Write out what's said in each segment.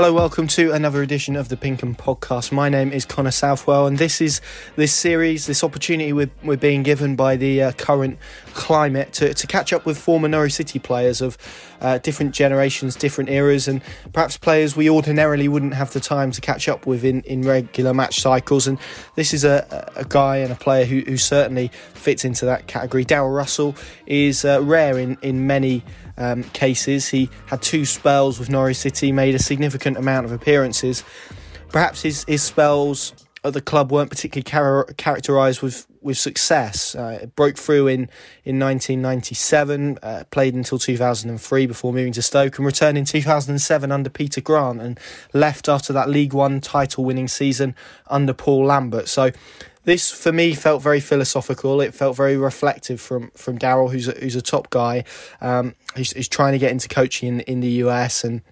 Hello, welcome to another edition of the Pink Un Podcast. My name is Connor Southwell, and this is this series, this opportunity we're, we're being given by the uh, current climate to, to catch up with former Norwich City players of uh, different generations, different eras, and perhaps players we ordinarily wouldn't have the time to catch up with in, in regular match cycles. And this is a, a guy and a player who, who certainly fits into that category. Darel Russell is uh, rare in, in many um, cases. He had two spells with Norwich City, made a significant amount of appearances. Perhaps his, his spells at the club weren't particularly char- characterised with, with success. Uh, it broke through in, in 1997, uh, played until 2003 before moving to Stoke, and returned in 2007 under Peter Grant, and left after that League One title winning season under Paul Lambert. So this for me felt very philosophical. It felt very reflective from from Darel, who's a, who's a top guy. Um, trying to get into coaching in in the US and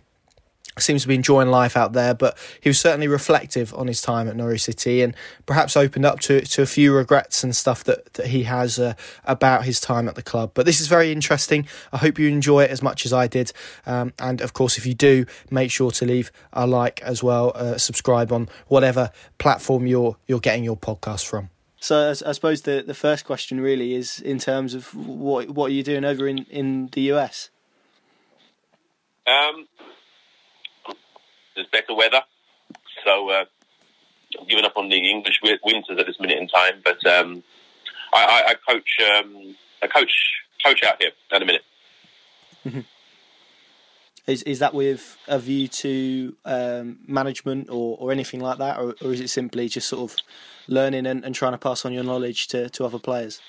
seems to be enjoying life out there, but he was certainly reflective on his time at Norwich City and perhaps opened up to to a few regrets and stuff that, that he has uh, about his time at the club. But this is very interesting. I hope you enjoy it as much as I did. Um, and of course, if you do, make sure to leave a like as well, uh, subscribe on whatever platform you're you're getting your podcast from. So I suppose the the first question really is in terms of what what are you doing over in, in the US? Um, there's better weather. So uh, I'm giving up on the English winters at this minute in time. But um, I, I, I, coach um, I coach coach out here at a minute. Mm-hmm. Is is that with a view to um, management or, or anything like that, or, or is it simply just sort of learning and, and trying to pass on your knowledge to, to other players?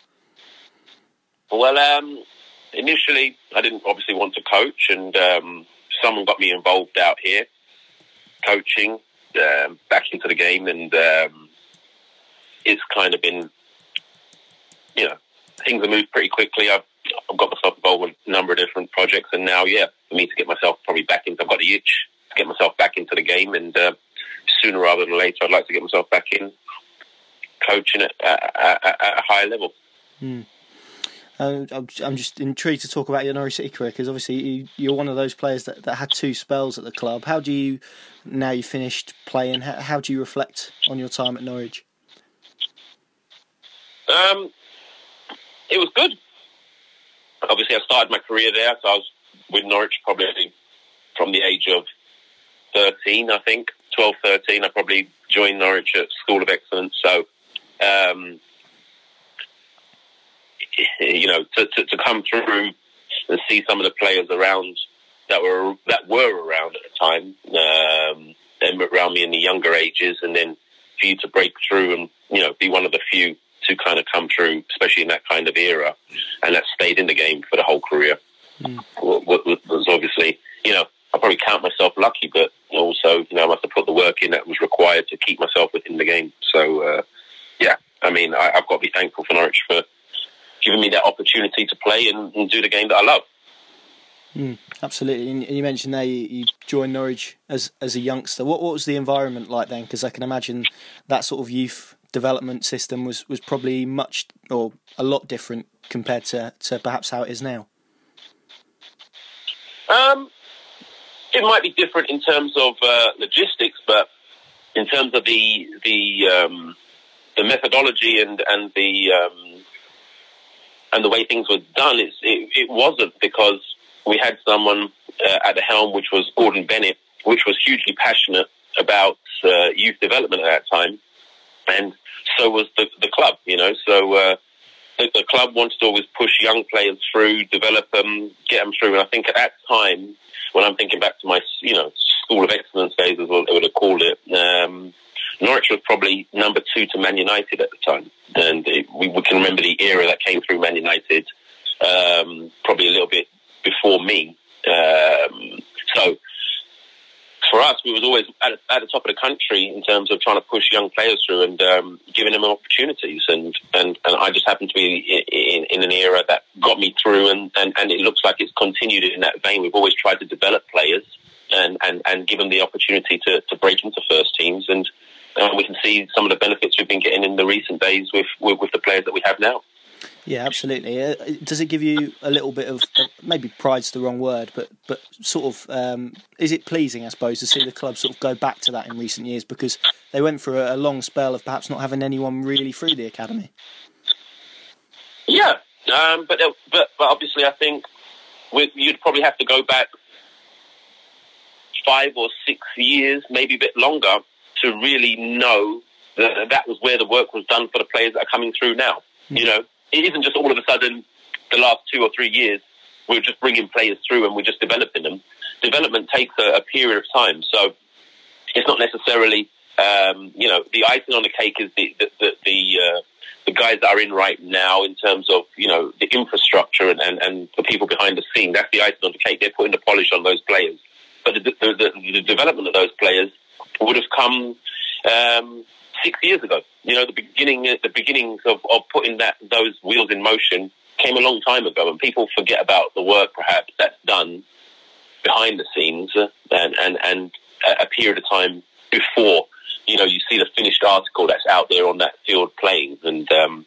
Well, um, initially I didn't obviously want to coach, and um, someone got me involved out here coaching um, back into the game, and um, it's kind of been, you know, things have moved pretty quickly. I've, I've got myself involved with a number of different projects, and now, yeah, for me to get myself probably back into, I've got the itch to get myself back into the game, and uh, sooner rather than later, I'd like to get myself back in coaching at, at, at, at a higher level. Mm. Um, I'm just intrigued to talk about your Norwich City career because obviously you, are one of those players that, that had two spells at the club. How do you, now you finished playing, how, how do you reflect on your time at Norwich? Um, it was good. Obviously, I started my career there, so I was with Norwich probably from the age of 13, I think, 12, 13. I probably joined Norwich at School of Excellence. So um, you know, to, to, to come through and see some of the players around that were that were around at the time, um, and around me in the younger ages, and then for you to break through and you know be one of the few to kind of come through, especially in that kind of era, and that stayed in the game for the whole career, mm. was obviously you know I probably count myself lucky, but also you know I must have put the work in that was required to keep myself within the game. So uh, yeah, I mean I, I've got to be thankful for Norwich for given me that opportunity to play and, and do the game that I love. Mm, absolutely, and you mentioned there you, you, joined Norwich as as a youngster. What what was the environment like then? Because I can imagine that sort of youth development system was, was probably much or a lot different compared to, to perhaps how it is now. Um, it might be different in terms of uh, logistics, but in terms of the the um, the methodology and and the um, and the way things were done, it, it wasn't because we had someone uh, at the helm, which was Gordon Bennett, which was hugely passionate about uh, youth development at that time, and so was the the club. You know, so uh, the, the, club wanted to always push young players through, develop them, get them through. And I think at that time, when I'm thinking back to my you know school of excellence days, as they would have called it. Um, Norwich was probably number two to Man United at the time, and it, we, we, can remember the era that came through Man United, um, probably a little bit before me. Um, so for us, we was always at, at, the top of the country in terms of trying to push young players through and um, giving them opportunities. And, and, and I just happened to be in, in, an era that got me through, and, and, and it looks like it's continued in that vein. We've always tried to develop players and, and, and give them the opportunity to, to break into first teams. And and we can see some of the benefits we've been getting in the recent days with, with, with the players that we have now. Yeah, absolutely. Uh, does it give you a little bit of uh, maybe pride's the wrong word, but but sort of um, is it pleasing, I suppose, to see the club sort of go back to that in recent years because they went through a, a long spell of perhaps not having anyone really through the academy. Yeah, um, but, but but obviously, I think you'd probably have to go back five or six years, maybe a bit longer, to really know that that was where the work was done for the players that are coming through now. Mm. You know, it isn't just all of a sudden the last two or three years we're just bringing players through and we're just developing them. Development takes a, a period of time, so it's not necessarily um, you know the icing on the cake is the the the, the, uh, the guys that are in right now in terms of you know the infrastructure and, and, and the people behind the scene. That's the icing on the cake. They're putting the polish on those players, but the, the, the, the development of those players would have come um, six years ago. You know, the beginning, the beginnings of, of putting that those wheels in motion came a long time ago, and people forget about the work perhaps that's done behind the scenes and and and a period of time before you know you see the finished article that's out there on that field playing, and um,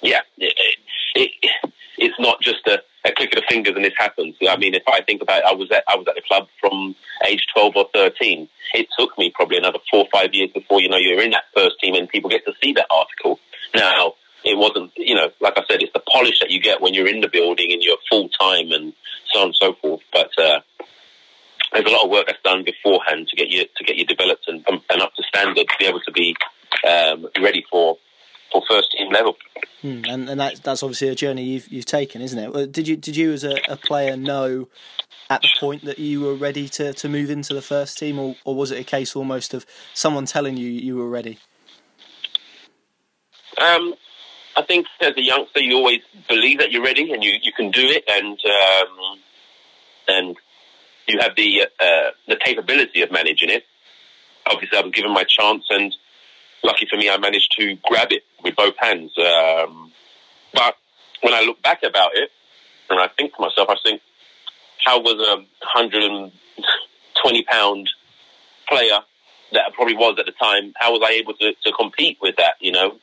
yeah, it, it, it's not just a a click of the fingers and this happens. I mean, if I think about it, I was at I was at the club from age twelve or thirteen. It took me probably another four or five years before you know you're in that first team and people get to see that article. Now, it wasn't you know like I said, it's the polish that you get when you're in the building and you're full time and so on and so forth. But uh, there's a lot of work that's done beforehand to get you to get you developed and, and up to standard to be able to be um, ready for for first team level. Hmm, and and that, that's obviously a journey you've you've taken, isn't it? Did you did you as a, a, player know at the point that you were ready to, to move into the first team, or, or was it a case almost of someone telling you you were ready? Um, I think as a youngster, you always believe that you're ready and you, you can do it, and um, and you have the uh, the capability of managing it. Obviously, I was given my chance, and lucky for me, I managed to grab it with both hands. Um, but when I look back about it, and I think to myself, I think, how was a 120 pound player that I probably was at the time, how was I able to, to compete with that, you know?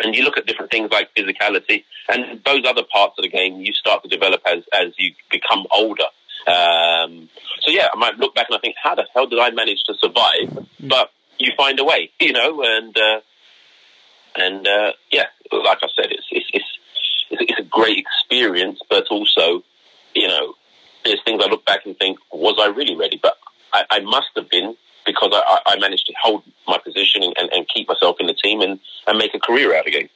And you look at different things like physicality and those other parts of the game you start to develop as, as you become older. Um, so yeah, I might look back and I think, how the hell did I manage to survive? But you find a way, you know, and uh, and uh, yeah, like I said, it's, it's it's it's a great experience, but also, you know, there's things I look back and think, was I really ready? But I, I must have been because I, I, managed to hold my position and, and, keep myself in the team and, and make a career out of it.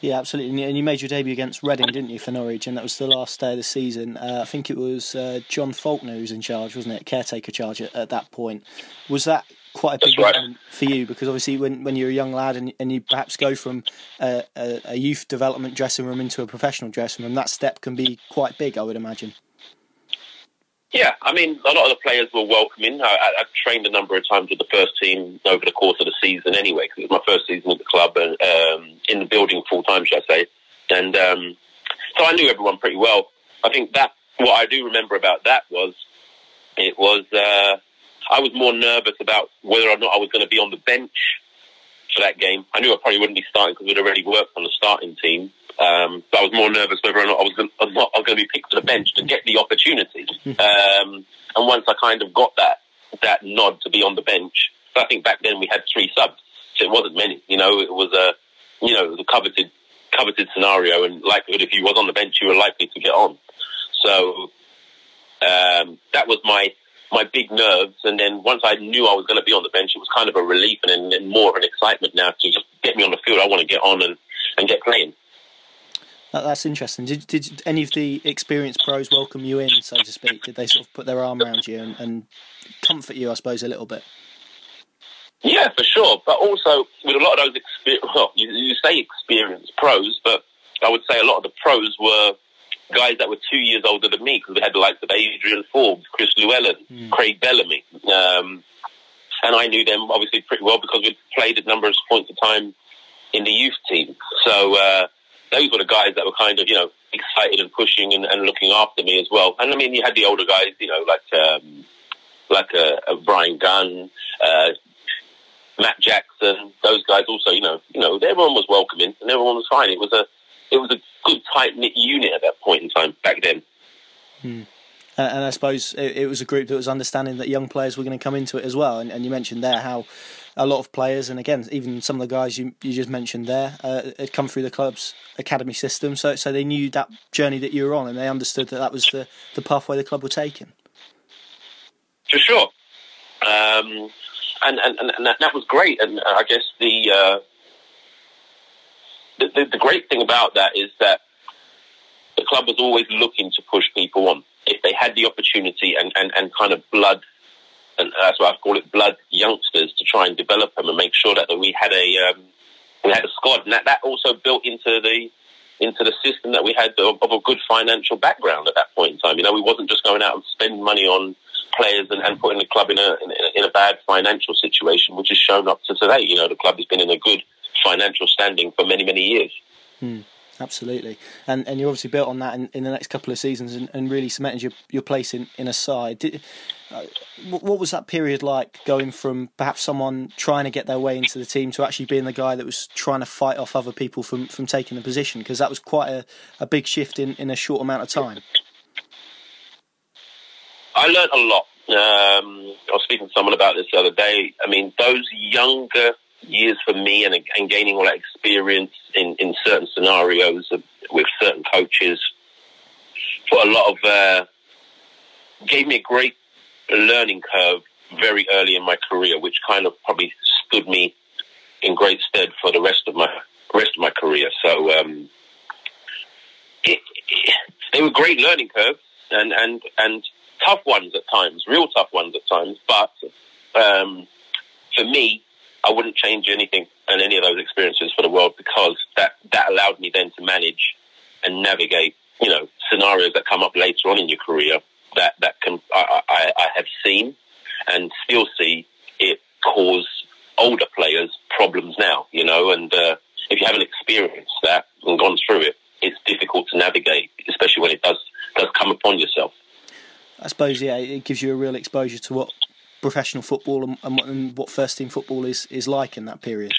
Yeah, absolutely. And you made your debut against Reading, didn't you, for Norwich? And that was the last day of the season. Uh, I think it was uh, John Faulkner who was in charge, wasn't it? Caretaker charge at, at that point. Was that quite a big right. for you because obviously when, when you're a young lad and, and you perhaps go from a, a, a, youth development dressing room into a professional dressing room, that step can be quite big, I would imagine. Yeah, I mean, a lot of the players were welcoming. I, I, trained a number of times with the first team over the course of the season anyway, because it was my first season at the club and um, in the building full time, should I say. And um, so I knew everyone pretty well. I think that what I do remember about that was it was uh, I was more nervous about whether or not I was going to be on the bench for that game. I knew I probably wouldn't be starting because we'd already worked on the starting team. Um, but I was more nervous whether or not I was going, I was going to be picked to the bench to get the opportunity. Hmm. Um, and once I kind of got that that nod to be on the bench, I think back then we had three subs, so it wasn't many. You know, it was a you know it was a coveted coveted scenario, and likelihood if you was on the bench, you were likely to get on. So um, that was my my big nerves. And then once I knew I was going to be on the bench, it was kind of a relief and then more of an excitement now to just get me on the field. I want to get on and, and get playing. That, that's interesting. Did, did any of the experienced pros welcome you in, so to speak? Did they sort of put their arm around you and, and comfort you, I suppose, a little bit? Yeah, for sure. But also with a lot of those experience, well, you, you say experienced pros, but I would say a lot of the pros were guys that were two years older than me because we had the likes of Adrian Forbes, Chris Llewellyn, mm. Craig Bellamy. Um, and I knew them obviously pretty well because we'd played a number of points of time in the youth team. So uh, those were the guys that were kind of, you know, excited and pushing and, and, looking after me as well. And I mean, you had the older guys, you know, like um, like uh, Bryan Gunn, uh, Matt Jackson. Those guys also, you know, you know, everyone was welcoming and everyone was fine. It was a it was a good tight knit unit at that point in time back then. Hmm. And I suppose it, was a group that was understanding that young players were going to come into it as well. And, and, you mentioned there how a lot of players, and again, even some of the guys you, you just mentioned there, uh, had come through the club's academy system. So, so they knew that journey that you were on, and they understood that that was the, the pathway the club were taking. For sure. Um, and, and, and that, that was great. And I guess the, uh, the, the, the great thing about that is that the club was always looking to push people on. If they had the opportunity and, and, and kind of blood, and that's why I call it blood youngsters to try and develop them and make sure that that we had a um, we had a squad, and that, that also built into the into the system that we had of, of, a good financial background at that point in time. You know, we wasn't just going out and spending money on players and, and putting the club in a, in a, in a bad financial situation, which has shown up to today. You know, the club has been in a good financial standing for many many years. Hmm absolutely. And and you obviously built on that in, in the next couple of seasons and, and really cemented your, your place in, in a side. Did, uh, what was that period like going from perhaps someone trying to get their way into the team to actually being the guy that was trying to fight off other people from, from taking the position? Because that was quite a, a big shift in, in a short amount of time. I learned a lot. Um, I was speaking to someone about this the other day. I mean, those younger years for me and, and gaining all that experience in, in certain scenarios with certain coaches put a lot of uh, gave me a great learning curve very early in my career, which kind of probably stood me in great stead for the rest of my rest of my career. So um, it, it, they were great learning curves and and and tough ones at times, real tough ones at times. But um, for me, I wouldn't change anything and any of those experiences for the world because that that allowed me then to manage and navigate, you know, scenarios that come up later on in your career that that can I, I, I have seen and still see it cause older players problems now, you know, and uh, if you haven't experienced that and gone through it, it's difficult to navigate, especially when it does does come upon yourself. I suppose, yeah, it gives you a real exposure to what professional football and, and, and what first team football is, is like in that period?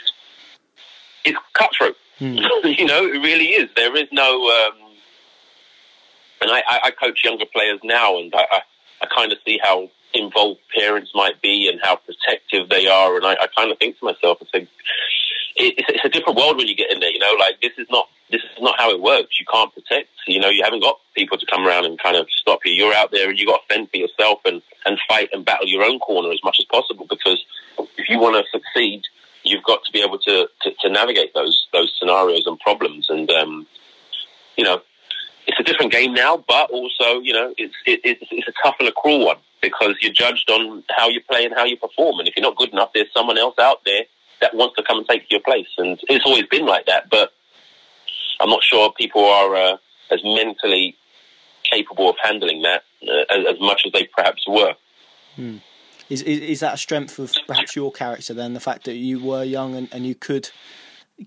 It's cutthroat. Hmm. you know, it really is. There is no. Um, and I, I, coach younger players now, and I, I, I kind of see how involved parents might be and how protective they are. And I, I kind of think to myself, I think it's, it's a different world when you get in there. You know, like this is not this is not how it works. You can't protect. You know, you haven't got people to come around and kind of stop you. You're out there and you got to fend for yourself and and fight and battle your own corner as much as possible. Because if you want to succeed, you've got to be able to, to, to navigate those those scenarios and problems. And um, you know, it's a different game now, but also you know, it's it, it's it's a tough and a cruel one because you're judged on how you play and how you perform. And if you're not good enough, there's someone else out there that wants to come and take your place. And it's always been like that, but I'm not sure people are uh, as mentally capable of handling that uh, as, as, much as they perhaps were. Hmm. Is, is, is that a strength of perhaps your character then? The fact that you were young and, and you could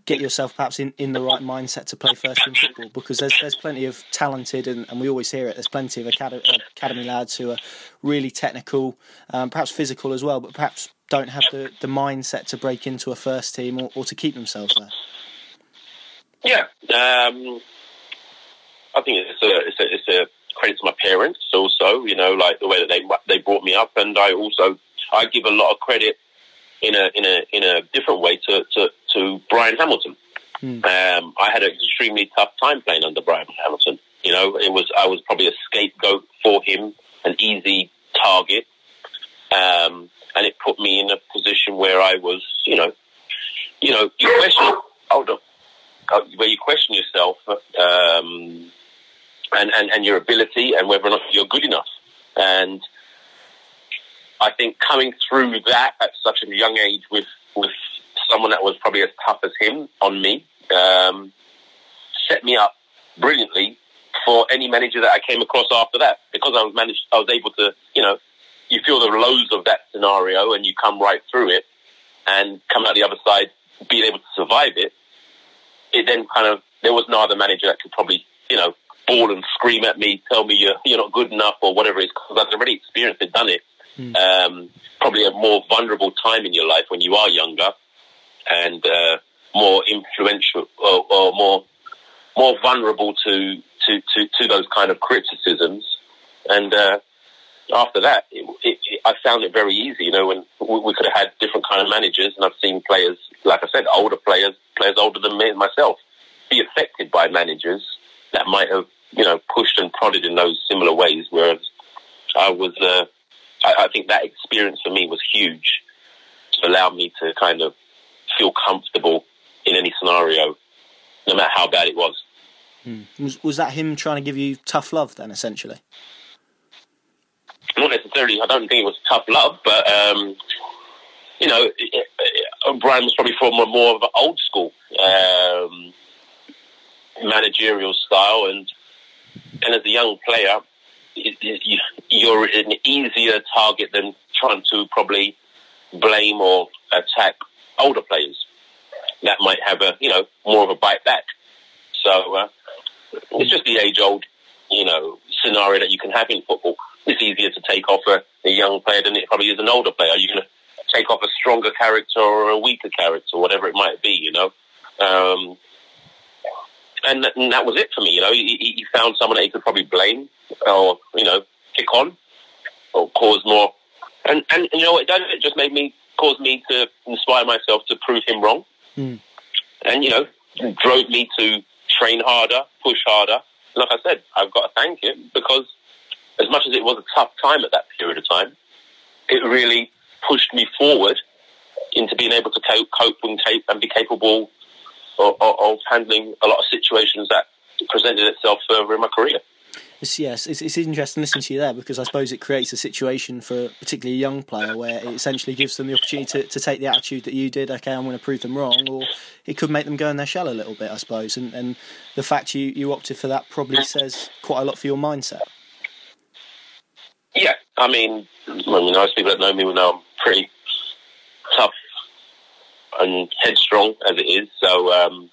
get yourself perhaps in, in the right mindset to play first team football because there's there's plenty of talented and, and we always hear it there's plenty of academy, academy lads who are really technical um, perhaps physical as well but perhaps don't have the, the mindset to break into a first team or, or to keep themselves there. Yeah um, I think it's a, it's a, it's a credit to my parents also you know like the way that they they brought me up and I also I give a lot of credit in a in a in a different way to to, to Bryan Hamilton. Mm. Um, I had an extremely tough time playing under Bryan Hamilton. You know, it was I was probably a scapegoat for him, an easy target, um, and it put me in a position where I was, you know, you know, you question, hold on, uh, where you question yourself um, and, and and your ability and whether or not you're good enough, and I think coming through that at such a young age with with someone that was probably as tough as him on me um, set me up brilliantly for any manager that I came across after that. Because I was managed I was able to you know you feel the lows of that scenario and you come right through it and come out the other side being able to survive it it then kind of there was no other manager that could probably you know bawl and scream at me tell me you're, you're not good enough or whatever it is because I'd already experienced it done it. Mm. Um, probably a more vulnerable time in your life when you are younger and uh, more influential or, or, more more vulnerable to to, to, to those kind of criticisms. And uh, after that, it, it, it, I found it very easy. You know, when we, we, could have had different kind of managers, and I've seen players, like I said, older players, players older than me myself, be affected by managers that might have, you know, pushed and prodded in those similar ways. Whereas I was, uh, I, I think that experience for me was huge to allow me to kind of feel comfortable in any scenario, no matter how bad it was. Hmm. Was, was that him trying to give you tough love then, essentially? Not necessarily. I don't think it was tough love, but um, you know, Brian was probably from a more of an old school um, managerial style, and and as a young player, you're an easier target than trying to probably blame or attack older players that might have a you know more of a bite back. So uh, it's just the age old you know scenario that you can have in football. It's easier to take off a, a young player than it probably is an older player. Are you can take off a stronger character or a weaker character, whatever it might be. You know. Um, and, that was it for me. You know, he, he found someone that he could probably blame or you know kick on or cause more. And and you know? It just made me caused me to inspire myself to prove him wrong. Mm. And you know, drove me to train harder, push harder. Like I said, I've got to thank him because as much as it was a tough time at that period of time, it really pushed me forward into being able to cope, cope and, and be capable of, of, handling a lot of situations that presented itself further in my career. It's, yes, it's, it's interesting listening to you there because I suppose it creates a situation for particularly a young player where it essentially gives them the opportunity to, to take the attitude that you did. Okay, I'm going to prove them wrong, or it could make them go in their shell a little bit, I suppose. And, and the fact you, you opted for that probably says quite a lot for your mindset. Yeah, I mean, I mean, most people that know me will know I'm pretty tough and headstrong as it is. So, um,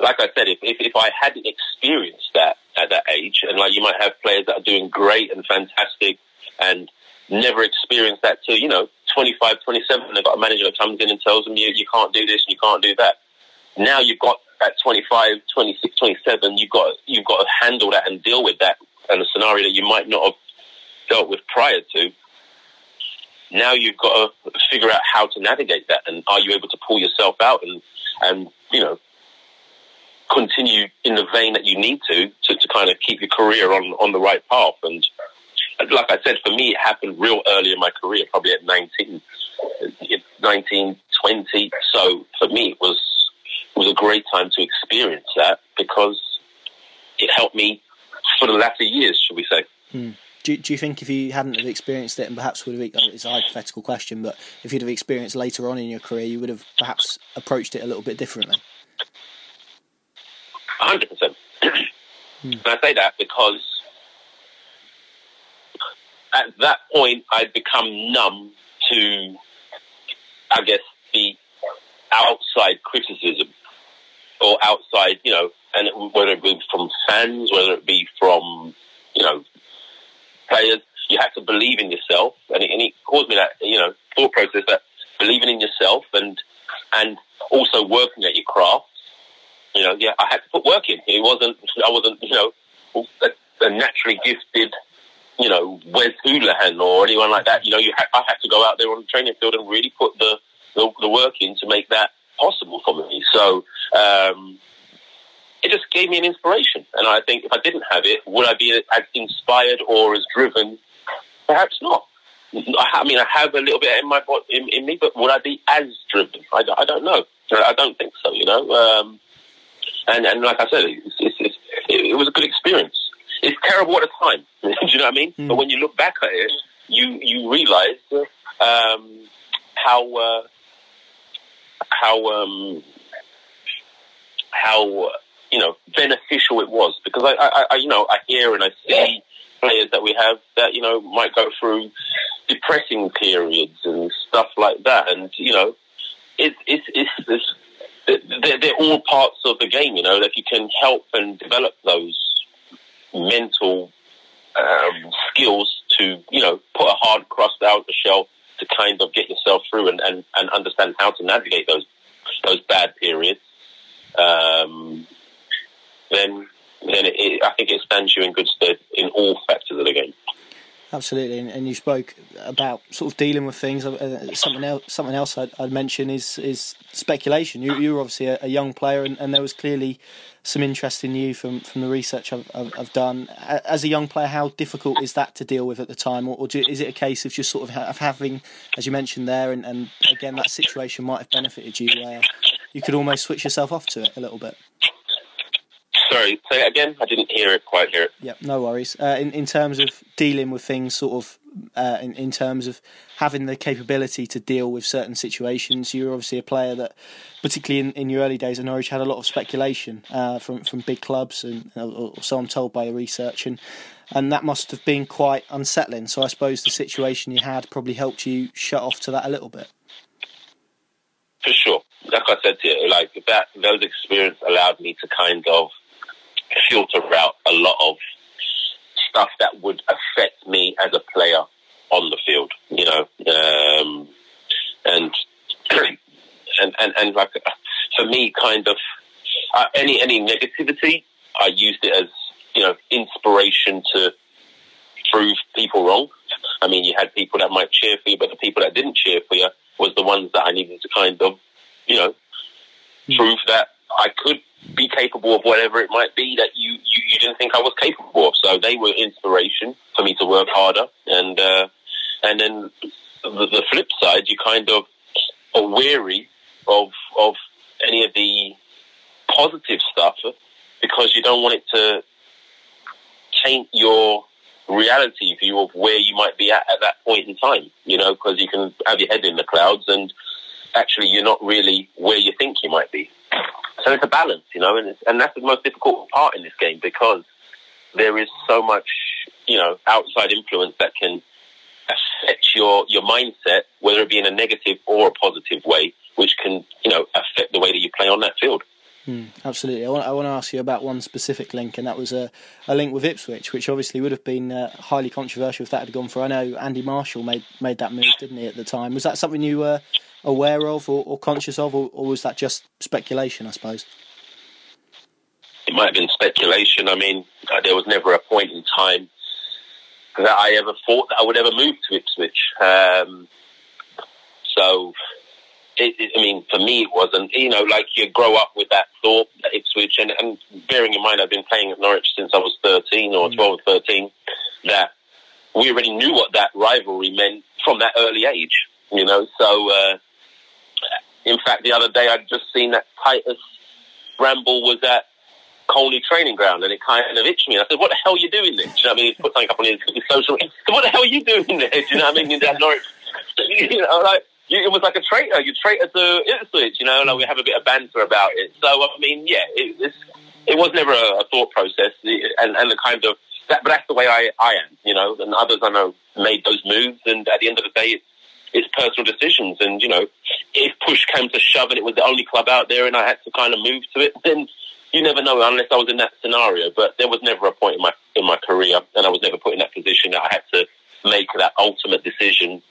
like I said, if, if, if I hadn't experienced that at that age, and like you might have players that are doing great and fantastic and never experienced that till, you know, 25, 27, they've got a manager that comes in and tells them you, you can't do this and you can't do that. Now you've got at 25, 26, 27, you've got, you've got to handle that and deal with that and a scenario that you might not have dealt with prior to. Now you've got to figure out how to navigate that and are you able to pull yourself out and, and, you know, continue in the vein that you need to, to, to kind of keep your career on, on the right path. And like I said, for me, it happened real early in my career, probably at 19, 19, 20. So for me, it was, it was a great time to experience that because it helped me for the latter years, should we say. Hmm. Do, do you think if you hadn't have experienced it and perhaps would have, it's a hypothetical question, but if you'd have experienced later on in your career, you would have perhaps approached it a little bit differently? Hundred percent. Hmm. And I say that because at that point I'd become numb to, I guess, the outside criticism or outside, you know, and whether it be from fans, whether it be from, you know, players, you have to believe in yourself, and it, and it caused me that, you know, thought process that believing in yourself and and also working at your craft you know, yeah, I had to put work in. It wasn't, I wasn't, you know, a, a naturally gifted, you know, Wes Hoolahan or anyone like that. You know, you ha- I had to go out there on the training field and really put the, the, the work in to make that possible for me. So, um, it just gave me an inspiration. And I think if I didn't have it, would I be as inspired or as driven? Perhaps not. I mean, I have a little bit in my in, in me, but would I be as driven? I, I don't know. I don't think so. You know, um, and and like I said, it's, it's, it's, it, it was a good experience. It's terrible at the time. Do you know what I mean? Mm. But when you look back at it, you you realise um, how uh, how um, how you know beneficial it was because I, I, I you know I hear and I see players that we have that you know might go through depressing periods and stuff like that, and you know it's it's it's, it's they're, they're all parts of the game, you know, If you can help and develop those mental um, skills to, you know, put a hard crust out the shell to kind of get yourself through and, and, and understand how to navigate those those bad periods. Um, then then it, it, I think it stands you in good stead in all factors of the game. Absolutely, and, and, you spoke about sort of dealing with things. Uh, something else, something else I'd, I'd, mention is is speculation. You you were obviously a, a young player, and, and, there was clearly some interest in you from, from the research I've, I've, done. As a young player, how difficult is that to deal with at the time, or, or do, is it a case of just sort of, of having, as you mentioned there, and, and again that situation might have benefited you, where you could almost switch yourself off to it a little bit. Sorry, say it again. I didn't hear it quite. Hear it. Yeah, no worries. Uh, in in terms of dealing with things, sort of, uh, in in terms of having the capability to deal with certain situations, you're obviously a player that, particularly in, in your early days at Norwich, had a lot of speculation uh, from from big clubs, and or so I'm told by the research, and and that must have been quite unsettling. So I suppose the situation you had probably helped you shut off to that a little bit. For sure, like I said to you, like that those experiences allowed me to kind of filter out a lot of stuff that would affect me as a player on the field, you know, um, and, and, and, and like, for me, kind of, uh, any, any negativity, I used it as, you know, inspiration to prove people wrong. I mean, you had people that might cheer for you, but the people that didn't cheer for you was the ones that I needed to kind of, you know, mm. prove that I could be capable of whatever it might be that you, you, you, didn't think I was capable of. So they were inspiration for me to work harder. And uh, and then the, the, flip side, you kind of are weary of of any of the positive stuff because you don't want it to taint your reality view of where you might be at at that point in time. You know, because you can have your head in the clouds and actually you're not really where you think you might be. So it's a balance, you know, and and that's the most difficult part in this game because there is so much, you know, outside influence that can affect your your mindset, whether it be in a negative or a positive way, which can, you know, affect the way that you play on that field. Mm, absolutely. I want, I want to ask you about one specific link, and that was a, a link with Ipswich, which obviously would have been uh, highly controversial if that had gone for. I know Andy Marshall made made that move, didn't he, at the time? Was that something you were aware of or, or conscious of, or, or was that just speculation? I suppose it might have been speculation. I mean, uh, there was never a point in time that I ever thought that I would ever move to Ipswich. Um, so it, it, I mean, for me, it wasn't. You know, like you grow up with that thought at Ipswich, and, and bearing in mind I've been playing at Norwich since I was 13 or mm. 12 or 13, that we already knew what that rivalry meant from that early age. You know, so uh, in fact, the other day I'd just seen that Titus Bramble was at Colney training ground, and it kind of itched me. I said, "What the hell are you doing there?" Do you know what I mean? Put something up on his, social. So what the hell are you doing there? Do you know what I mean? In that Norwich, you know, like it was like a traitor. You traitor to Ipswich, you know, like we have a bit of banter about it. So I mean, yeah, it, it was never a, a thought process, and, and the kind of that, but that's the way I, I am, you know. And others I know made those moves, and at the end of the day, it's, it's personal decisions. And you know, if push came to shove, and it was the only club out there, and I had to kind of move to it, then you never know unless I was in that scenario. But there was never a point in my in my career, and I was never put in that position that I had to make that ultimate decision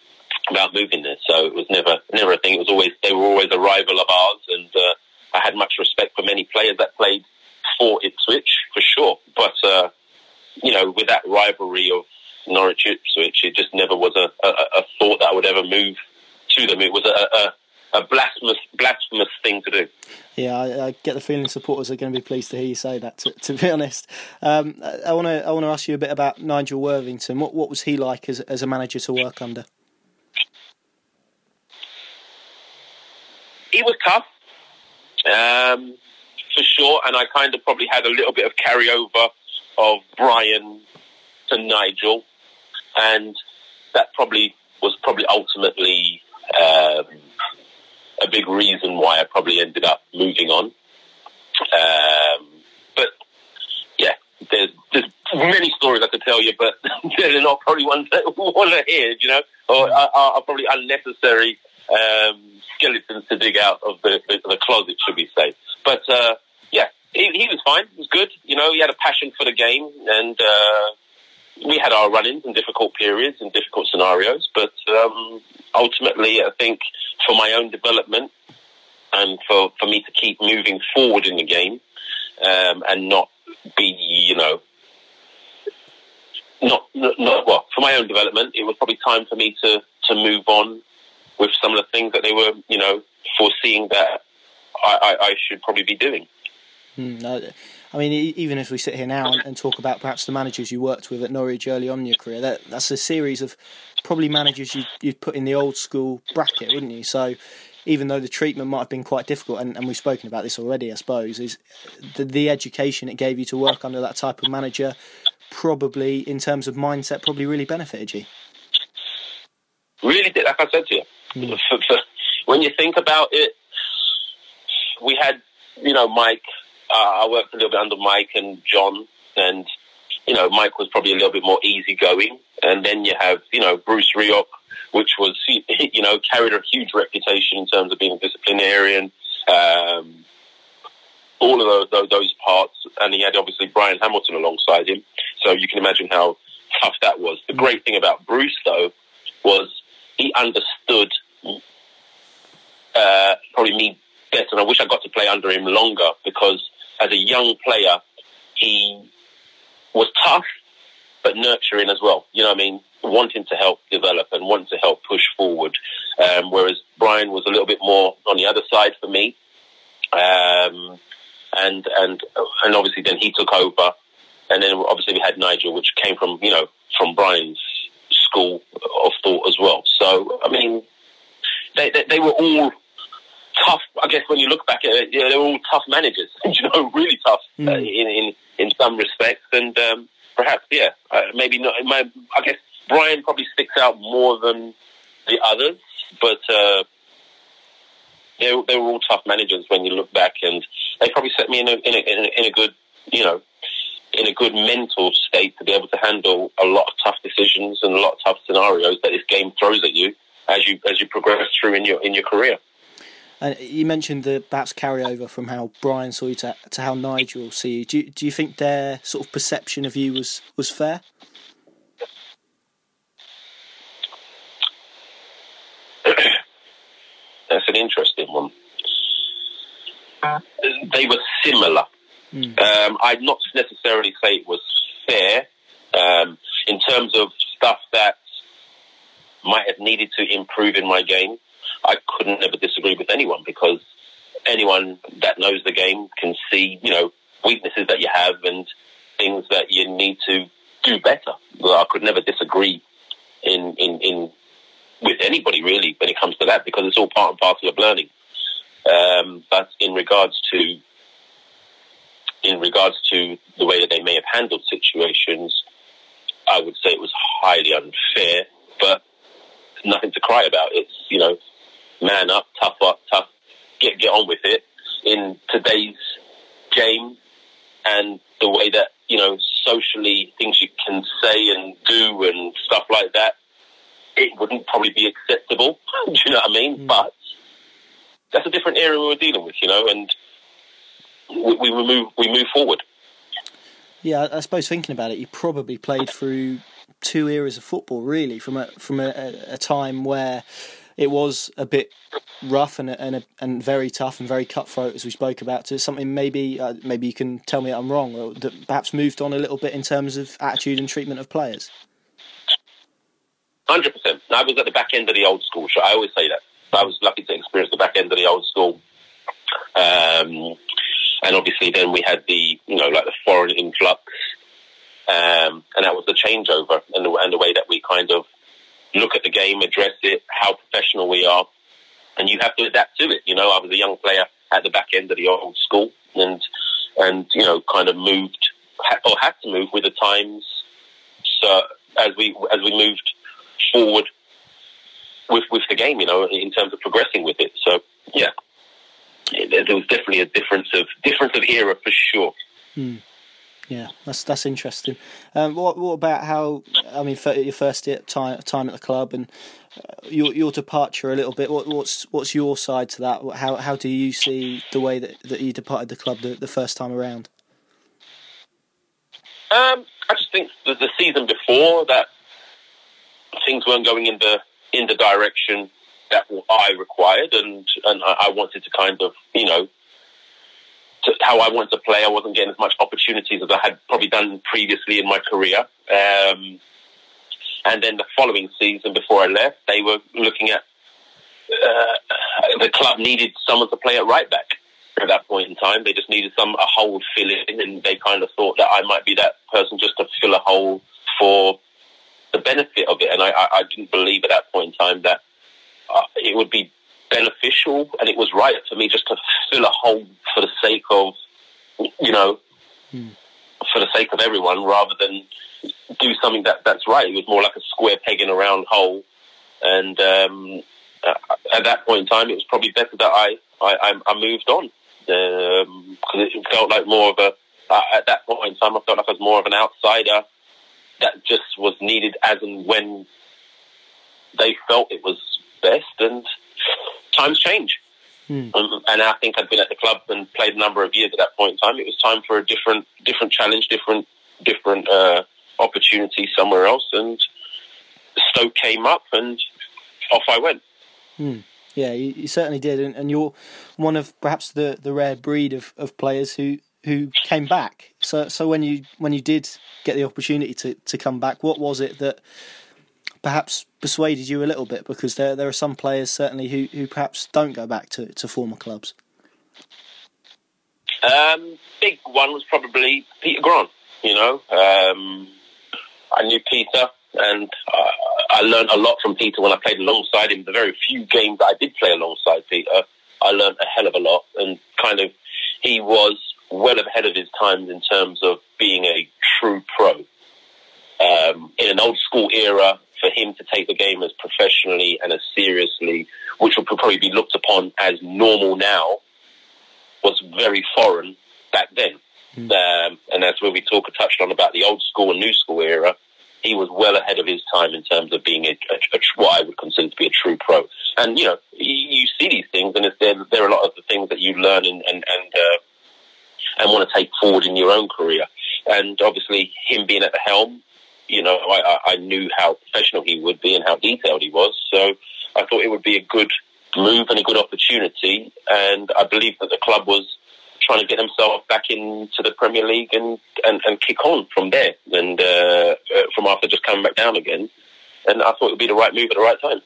about moving there. So it was never never a thing. It was always they were always a rival of ours, and uh, I had much respect for many players that played for Ipswich for sure. But uh, you know, with that rivalry of Norwich Ipswich, it just never was a, a, a thought that I would ever move to them. It was a, a a blasphemous, blasphemous thing to do. Yeah, I, I, get the feeling supporters are going to be pleased to hear you say that. To, to be honest, um, I want to I want to ask you a bit about Nigel Worthington. What what was he like as as a manager to work under? he was tough, um, for sure. And I kind of probably had a little bit of carryover of Bryan to Nigel, and that probably was probably ultimately um, a big reason why I probably ended up moving on. Um, but yeah, there's there's many stories I could tell you, but they're not probably ones that want to hear, you know, or are, are probably unnecessary um, skeletons to dig out of the, the, the closet, should we say. But uh, yeah, he, he, was fine. He was good. You know, he had a passion for the game, and uh, we had our run-ins and difficult periods and difficult scenarios. But um, ultimately, I think for my own development and for, for me to keep moving forward in the game um, and not be, you know, not, not well for my own development. It was probably time for me to to move on with some of the things that they were, you know, foreseeing that I, I, I should probably be doing. Mm, no, I mean, even if we sit here now and, talk about perhaps the managers you worked with at Norwich early on in your career, that, that's a series of probably managers you, you'd put in the old school bracket, wouldn't you? So even though the treatment might have been quite difficult, and, and we've spoken about this already, I suppose, is the, the education it gave you to work under that type of manager probably, in terms of mindset, probably really benefited you. Really did, like I said to you. Mm. when you think about it, we had, you know, Mike. Uh, I worked a little bit under Mike and John, and you know, Mike was probably a little bit more easygoing. And then you have, you know, Bruce Rioch, which was, you know, carried a huge reputation in terms of being a disciplinarian. Um, all of those, those, those parts, and he had obviously Bryan Hamilton alongside him. So you can imagine how tough that was. The great thing about Bruce, though, was he understood uh, probably me better, and I wish I got to play under him longer because as a young player, he was tough but nurturing as well. You know what I mean? Wanting to help develop and wanting to help push forward. Um, whereas Bryan was a little bit more on the other side for me. Um, and and and obviously then he took over, and then obviously we had Nigel, which came from you know from Bryan's school of thought as well. So I mean, they they, they were all tough. I guess when you look back at it, yeah, they're all tough managers. you know, really tough mm. uh, in in in some respects, and um, perhaps yeah, uh, maybe not. My, I guess Bryan probably sticks out more than the others, but. Uh, they, they were all tough managers when you look back, and they probably set me in a, in a, in a, in a good, you know, in a good mental state to be able to handle a lot of tough decisions and a lot of tough scenarios that this game throws at you as you as you progress through in your in your career. And you mentioned the perhaps carryover from how Bryan saw you to, to how Nigel see you. Do you, do you think their sort of perception of you was was fair? That's an interesting one. They were similar. Mm. Um, I'd not necessarily say it was fair um, in terms of stuff that might have needed to improve in my game. I couldn't ever disagree with anyone because anyone that knows the game can see, you know, weaknesses that you have and things that you need to do better. Well, I could never disagree in, in, in with anybody really when it comes to that because it's all part and parcel of learning. Um, but in regards to in regards to the way that they may have handled situations, I would say it was highly unfair, but nothing to cry about. It's you know, man up, tough up, tough, get get on with it. In today's game and the way that you know socially things you can say and do and stuff like that, it wouldn't probably be acceptable. do you know what I mean? Mm. But that's a different area we were dealing with, you know, and we, we move we move forward. Yeah, I suppose thinking about it, you probably played through two eras of football, really, from a from a, a time where it was a bit rough and and and very tough and very cutthroat, as we spoke about, to something maybe uh, maybe you can tell me I'm wrong, or that perhaps moved on a little bit in terms of attitude and treatment of players. Hundred percent. I was at the back end of the old school. So I always say that. I was lucky to experience the back end of the old school. Um, and obviously, then we had the you know like the foreign influx, um, and that was the changeover and the, and the way that we kind of look at the game, address it, how professional we are, and you have to adapt to it. You know, I was a young player at the back end of the old school, and and you know, kind of moved or had to move with the times. So as we as we moved forward with with the game, you know, in terms of progressing with it. So yeah, there was definitely a difference of difference of era for sure. Hmm. Yeah, that's that's interesting. Um, what what about how? I mean, your first time time at the club and uh, your your departure a little bit. What, what's what's your side to that? How how do you see the way that, that you departed the club the, the first time around? Um, I just think the, the season before that things weren't going in the in the direction that I required, and and I wanted to kind of you know to how I wanted to play. I wasn't getting as much opportunities as I had probably done previously in my career. Um, and then the following season, before I left, they were looking at uh, the club needed someone to play at right back at that point in time. They just needed some a hole fill in, and they kind of thought that I might be that person just to fill a hole for the benefit of it. And I, I, I didn't believe at that point in time that uh, it would be beneficial, and it was right for me just to fill a hole for the sake of, you know, hmm. for the sake of everyone, rather than do something that that's right. It was more like a square peg in a round hole, and um, at that point in time, it was probably better that I I, I moved on because um, it felt like more of a uh, at that point in time, I felt like I was more of an outsider that just was needed as and when they felt it was best, and times change. Hmm. Um, and I think I'd been at the club and played a number of years at that point in time. It was time for a different, different challenge, different, different uh, opportunity somewhere else. And Stoke came up, and off I went. Hmm. Yeah, you, you, certainly did, and, and, you're one of perhaps the, the rare breed of, of players who, who came back. So so when you when you did get the opportunity to, to come back, what was it that perhaps persuaded you a little bit? Because there there are some players certainly who, who perhaps don't go back to, to former clubs. Um, big one was probably Peter Grant. You know, um, I knew Peter, and uh, I learned a lot from Peter when I played alongside him. The very few games I did play alongside Peter, I learned a hell of a lot, and kind of he was well ahead of his times in terms of being a true pro. Um, in an old school era, for him to take the game as professionally and as seriously, which would probably be looked upon as normal now, was very foreign back then. Mm. Um, and that's where we talk touched on about the old school and new school era. He was well ahead of his time in terms of being a, a, a what I would consider to be a true pro. And you know, you, you see these things, and there, there are a lot of the things that you learn and and and, uh, and want to take forward in your own career. And obviously, him being at the helm, you know, I, I knew how professional he would be and how detailed he was. So I thought it would be a good move and a good opportunity. And I believe that the club was trying to get themselves back into the Premier League and, and, and kick on from there and uh, uh, from after just coming back down again. And I thought it would be the right move at the right time.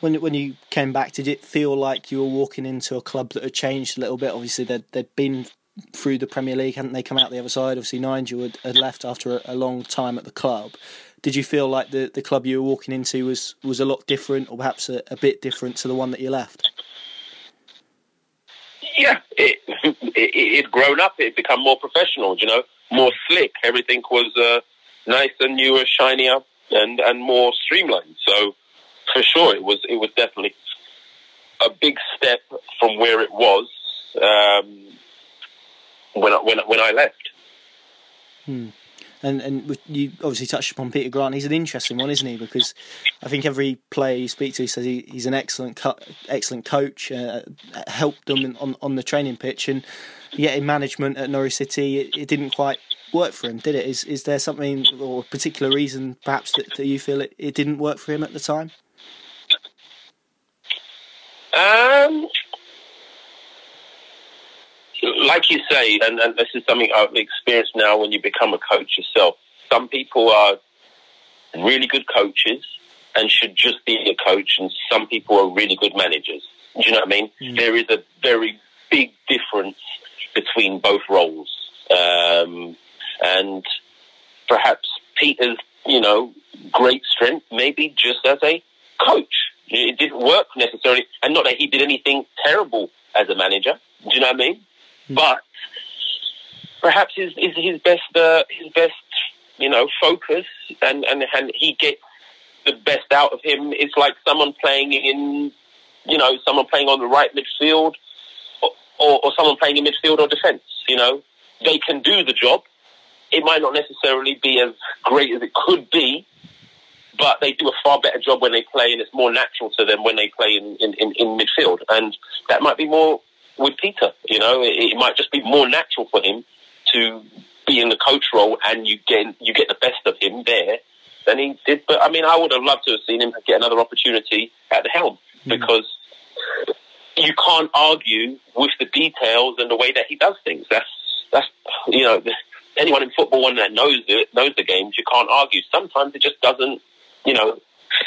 When when you came back, did it feel like you were walking into a club that had changed a little bit? Obviously, they'd, they'd been through the Premier League, hadn't they come out the other side? Obviously, Nigel had, had left after a, a, long time at the club. Did you feel like the, the club you were walking into was, was a lot different, or perhaps a, a bit different to the one that you left? Yeah, it, it had grown up. It had become more professional. You know, more slick. Everything was uh, nice and newer, shinier, and and more streamlined. So, for sure, it was it was definitely a big step from where it was. Um, when I, when when I left. Hmm. And and you obviously touched upon Peter Grant. He's an interesting one, isn't he? Because I think every player you speak to says he, he's an excellent co- excellent coach. Uh, helped them on on the training pitch, and yet in management at Norwich City, it, it, didn't quite work for him, did it? Is is there something or a particular reason, perhaps, that, that you feel it, it didn't work for him at the time? Um, like you say, and, and this is something I've experienced now when you become a coach yourself. Some people are really good coaches and should just be a coach, and some people are really good managers. Do you know what I mean? Mm. There is a very big difference between both roles, um, and perhaps Peter's, you know, great strength maybe just as a coach. It didn't work necessarily, and not that he did anything terrible as a manager. Do you know what I mean? But perhaps his his, his best uh, his best you know focus and, and and he gets the best out of him. It's like someone playing in you know someone playing on the right midfield or, or, or someone playing in midfield or defence. You know they can do the job. It might not necessarily be as great as it could be, but they do a far better job when they play, and it's more natural to them when they play in, in, in, in midfield. And that might be more with Peter. You know, it, it, might just be more natural for him to be in the coach role, and you get you get the best of him there than he did. But I mean, I would have loved to have seen him get another opportunity at the helm mm. because you can't argue with the details and the way that he does things. That's that's you know anyone in football one that knows it knows the games. You can't argue. Sometimes it just doesn't you know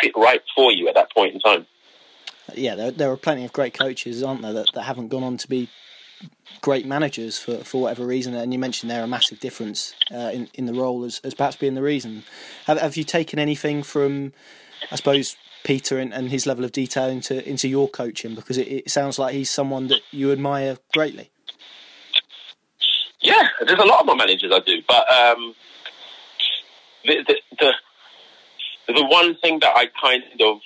fit right for you at that point in time. Yeah, there, there are plenty of great coaches, aren't there, that, that haven't gone on to be great managers for, for whatever reason. And you mentioned there a massive difference uh, in in the role as, as perhaps being the reason. Have, have you taken anything from, I suppose, Peter and, and his level of detail into into your coaching? Because it, it sounds like he's someone that you admire greatly. Yeah, there's a lot of my managers I do, but um, the, the, the the one thing that I kind of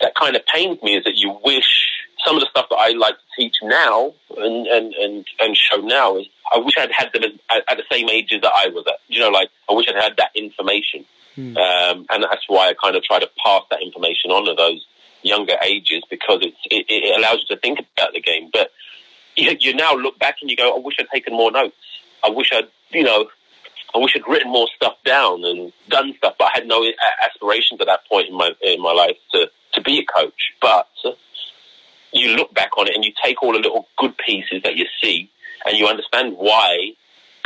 that kind of pains me is that you wish some of the stuff that I like to teach now and and and, and show now is I wish I'd had them at, at the same ages that I was at. You know, like I wish I'd had that information. Mm. Um, and that's why I kind of try to pass that information on to those younger ages because it, it allows you to think about the game. But you, you now look back and you go, I wish I'd taken more notes. I wish I'd, you know, I wish I'd written more stuff down and done stuff, but I had no aspirations at that point in my in my life to to be a coach. But you look back on it and you take all the little good pieces that you see, and you understand why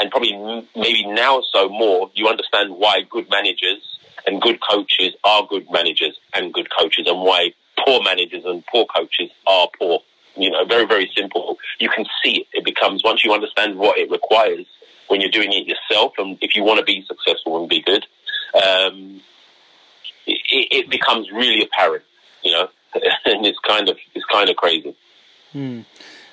and probably maybe now so more, you understand why good managers and good coaches are good managers and good coaches, and why poor managers and poor coaches are poor. You know, very very simple. You can see it. It becomes once you understand what it requires when you're doing it yourself, and if you want to be successful and be good, um, it, it, becomes really apparent. You know, and it's kind of it's kind of crazy. Hmm.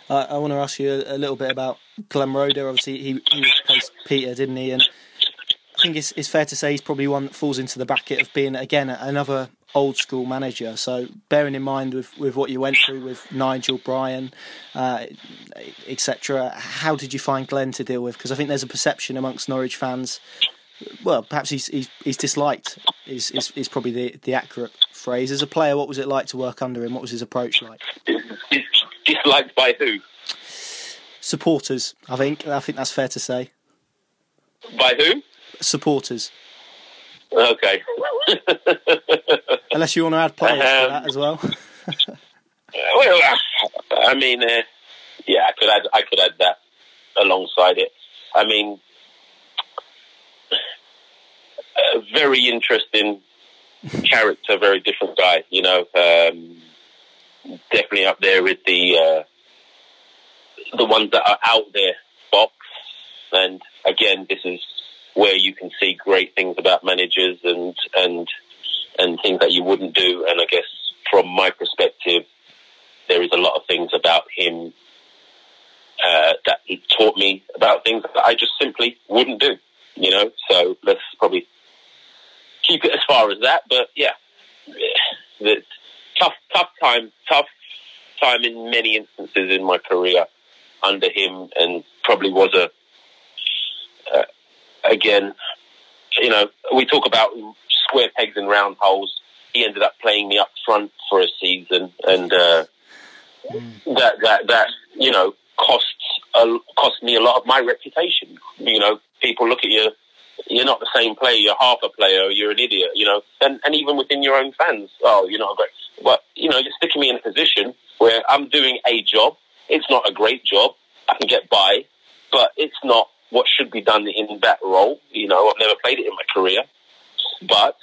I, I want to ask you a, a, little bit about Glenn Roeder. Obviously, he, he replaced Peter, didn't he? And I think it's, it's fair to say he's probably one that falls into the bracket of being again another old school manager. So bearing in mind with, with what you went through with Nigel, Bryan, uh, etc., how did you find Glenn to deal with? Because I think there's a perception amongst Norwich fans. Well, perhaps he's he's, he's disliked is, is is probably the the accurate phrase. As a player, what was it like to work under him? What was his approach like? Disliked by who? Supporters, I think. I think that's fair to say. By who? Supporters. Okay. Unless you want to add players um, to that as well. well, I mean, uh, yeah, I could add. I could add that alongside it. I mean, a very interesting character, very different guy. You know, um, definitely up there with the uh, the ones that are out there box. And again, this is where you can see great things about managers and and and things that you wouldn't do. And I guess from my perspective, there is a lot of things about him uh, that he taught me about things that I just simply wouldn't do. You know, so let's probably keep it as far as that. But yeah, the tough, tough time, tough time in many instances in my career under him, and probably was a uh, again, you know, we talk about square pegs and round holes. He ended up playing me up front for a season, and uh, mm. that that that you know costs uh, cost me a lot of my reputation. You know, people look at you you're not the same player. You're half a player. You're an idiot. You know, and and even within your own fans, oh, you're not a great. But you know, you're sticking me in a position where I'm doing a job. It's not a great job. I can get by, but it's not what should be done in that role. You know, I've never played it in my career, but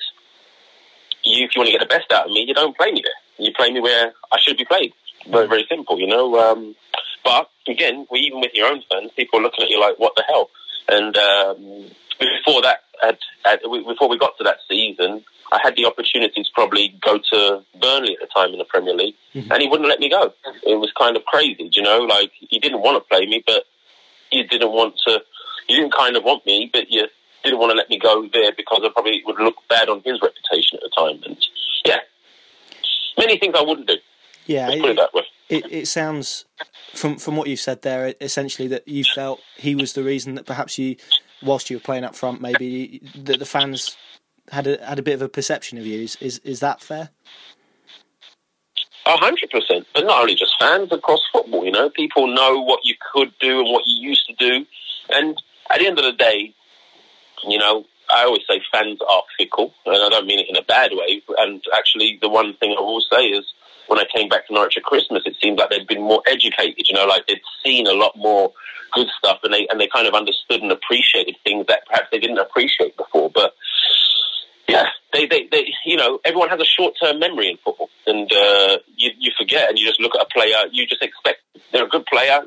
you, if you want to get the best out of me, you don't play me there. You play me where I should be played. Very, very simple, you know. Um, but again, even with your own fans, people are looking at you like, "What the hell?" And um, before that, had, had, before we got to that season, I had the opportunity to probably go to Burnley at the time in the Premier League, mm-hmm. and he wouldn't let me go. It was kind of crazy, you know. Like he didn't want to play me, but he didn't want to. He didn't kind of want me, but you didn't want to let me go there because I probably would look bad on his reputation at the time. And yeah, many things I wouldn't do. Yeah, Let's put it, that way. It, it sounds from from what you said there, essentially that you felt he was the reason that perhaps you whilst you were playing up front, maybe that the fans had a had a bit of a perception of you. Is is, is that fair? A hundred percent, but not only just fans across football. You know, people know what you could do and what you used to do, and at the end of the day, you know, I always say fans are fickle, and I don't mean it in a bad way. And actually, the one thing I will say is when I came back to Norwich at Christmas, it seemed like they'd been more educated. You know, like they'd seen a lot more good stuff, and they and they kind of understood and appreciated things that perhaps they didn't appreciate before. But yeah, they, they, they you know, everyone has a short term memory in football, and uh, you, you forget, and you just look at a player, you just expect they're a good player.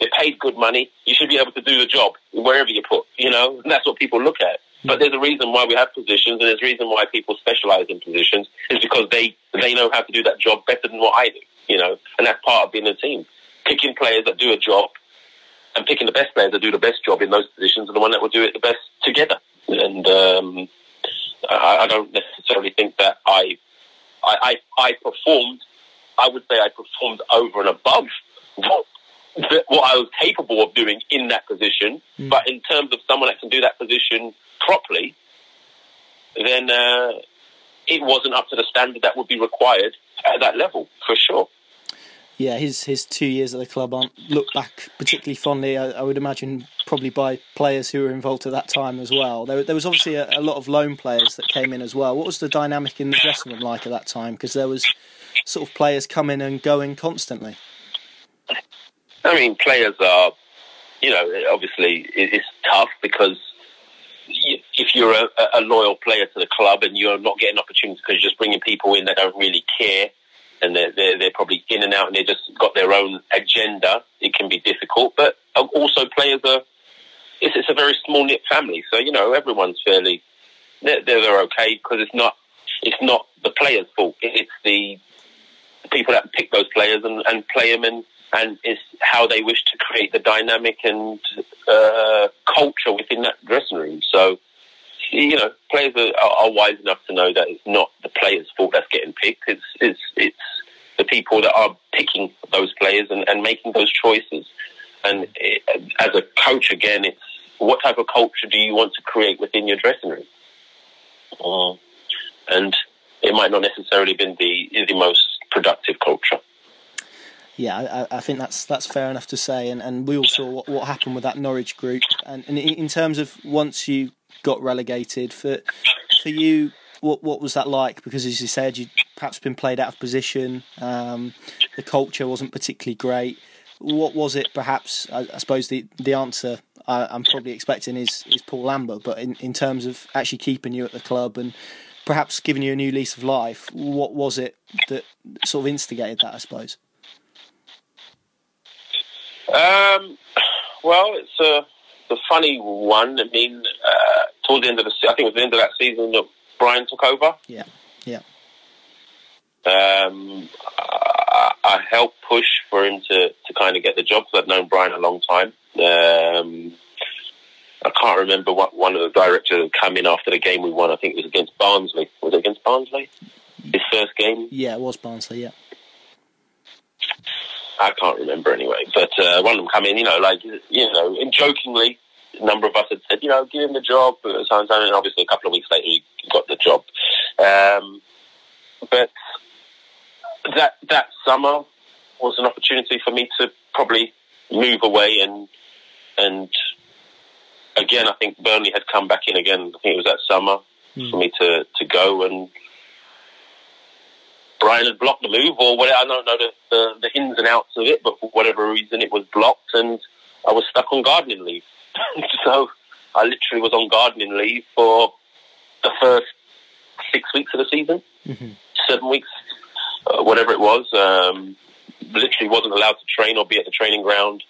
They're paid good money. You should be able to do the job wherever you put, you know, and that's what people look at. But there's a reason why we have positions, and there's a reason why people specialize in positions is because they they know how to do that job better than what I do, you know, and that's part of being a team. Picking players that do a job and picking the best players that do the best job in those positions and the one that will do it the best together. And um, I, I don't necessarily think that I, I, I, I performed. I would say I performed over and above what, what I was capable of doing in that position. Mm. But in terms of someone that can do that position properly, then uh, it wasn't up to the standard that would be required at that level for sure. Yeah, his his two years at the club aren't looked back particularly fondly. I, I, would imagine probably by players who were involved at that time as well. There, there was obviously a, a, lot of loan players that came in as well. What was the dynamic in the dressing room like at that time? Because there was sort of players coming and going constantly. I mean, players are, you know, obviously it's tough because if you're a, a, loyal player to the club and you're not getting opportunities because you're just bringing people in that don't really care and they're, they're, they're probably in and out and they've just got their own agenda, it can be difficult. But um, also players are, it's, it's a very small knit family. So, you know, everyone's fairly, they're, they're okay because it's not, it's not the players' fault. It's the people that pick those players and, and play them and, and is how they wish to create the dynamic and uh, culture within that dressing room. So, you know, players are, are, wise enough to know that it's not the players' fault that's getting picked. It's it's it's the people that are picking those players and, and making those choices. And it, as a coach, again, it's what type of culture do you want to create within your dressing room? Uh, and it might not necessarily be the the most productive culture. Yeah, I, I, think that's that's fair enough to say, and, and we all saw what, what happened with that Norwich group, and, and in terms of once you got relegated, for for you, what what was that like? Because as you said, you'd perhaps been played out of position, um, the culture wasn't particularly great. What was it? Perhaps I, I suppose the the answer I, am probably expecting is is Paul Lambert, but in in terms of actually keeping you at the club and perhaps giving you a new lease of life, what was it that sort of instigated that? I suppose. Um, well, it's a, it's a funny one. I mean, uh, towards the end of the, I think it was the end of that season that Bryan took over. Yeah, yeah. Um, I, I, helped push for him to, to kind of get the job because I'd known Bryan a long time. Um, I can't remember what one of the directors had come in after the game we won. I think it was against Barnsley. Was it against Barnsley? His first game? Yeah, it was Barnsley, yeah. I can't remember anyway. But uh, one of them come in, you know, like you know, and jokingly, a number of us had said, you know, give him the job. So and obviously, a couple of weeks later, he got the job. Um, but that that summer was an opportunity for me to probably move away and and again, I think Burnley had come back in again. I think it was that summer mm. for me to to go and Bryan had blocked the move, or whatever. I don't know the, the, the ins and outs of it, but for whatever reason, it was blocked, and I was stuck on gardening leave. so I literally was on gardening leave for the first six weeks of the season, mm-hmm. seven weeks, uh, whatever it was. Um, literally wasn't allowed to train or be at the training ground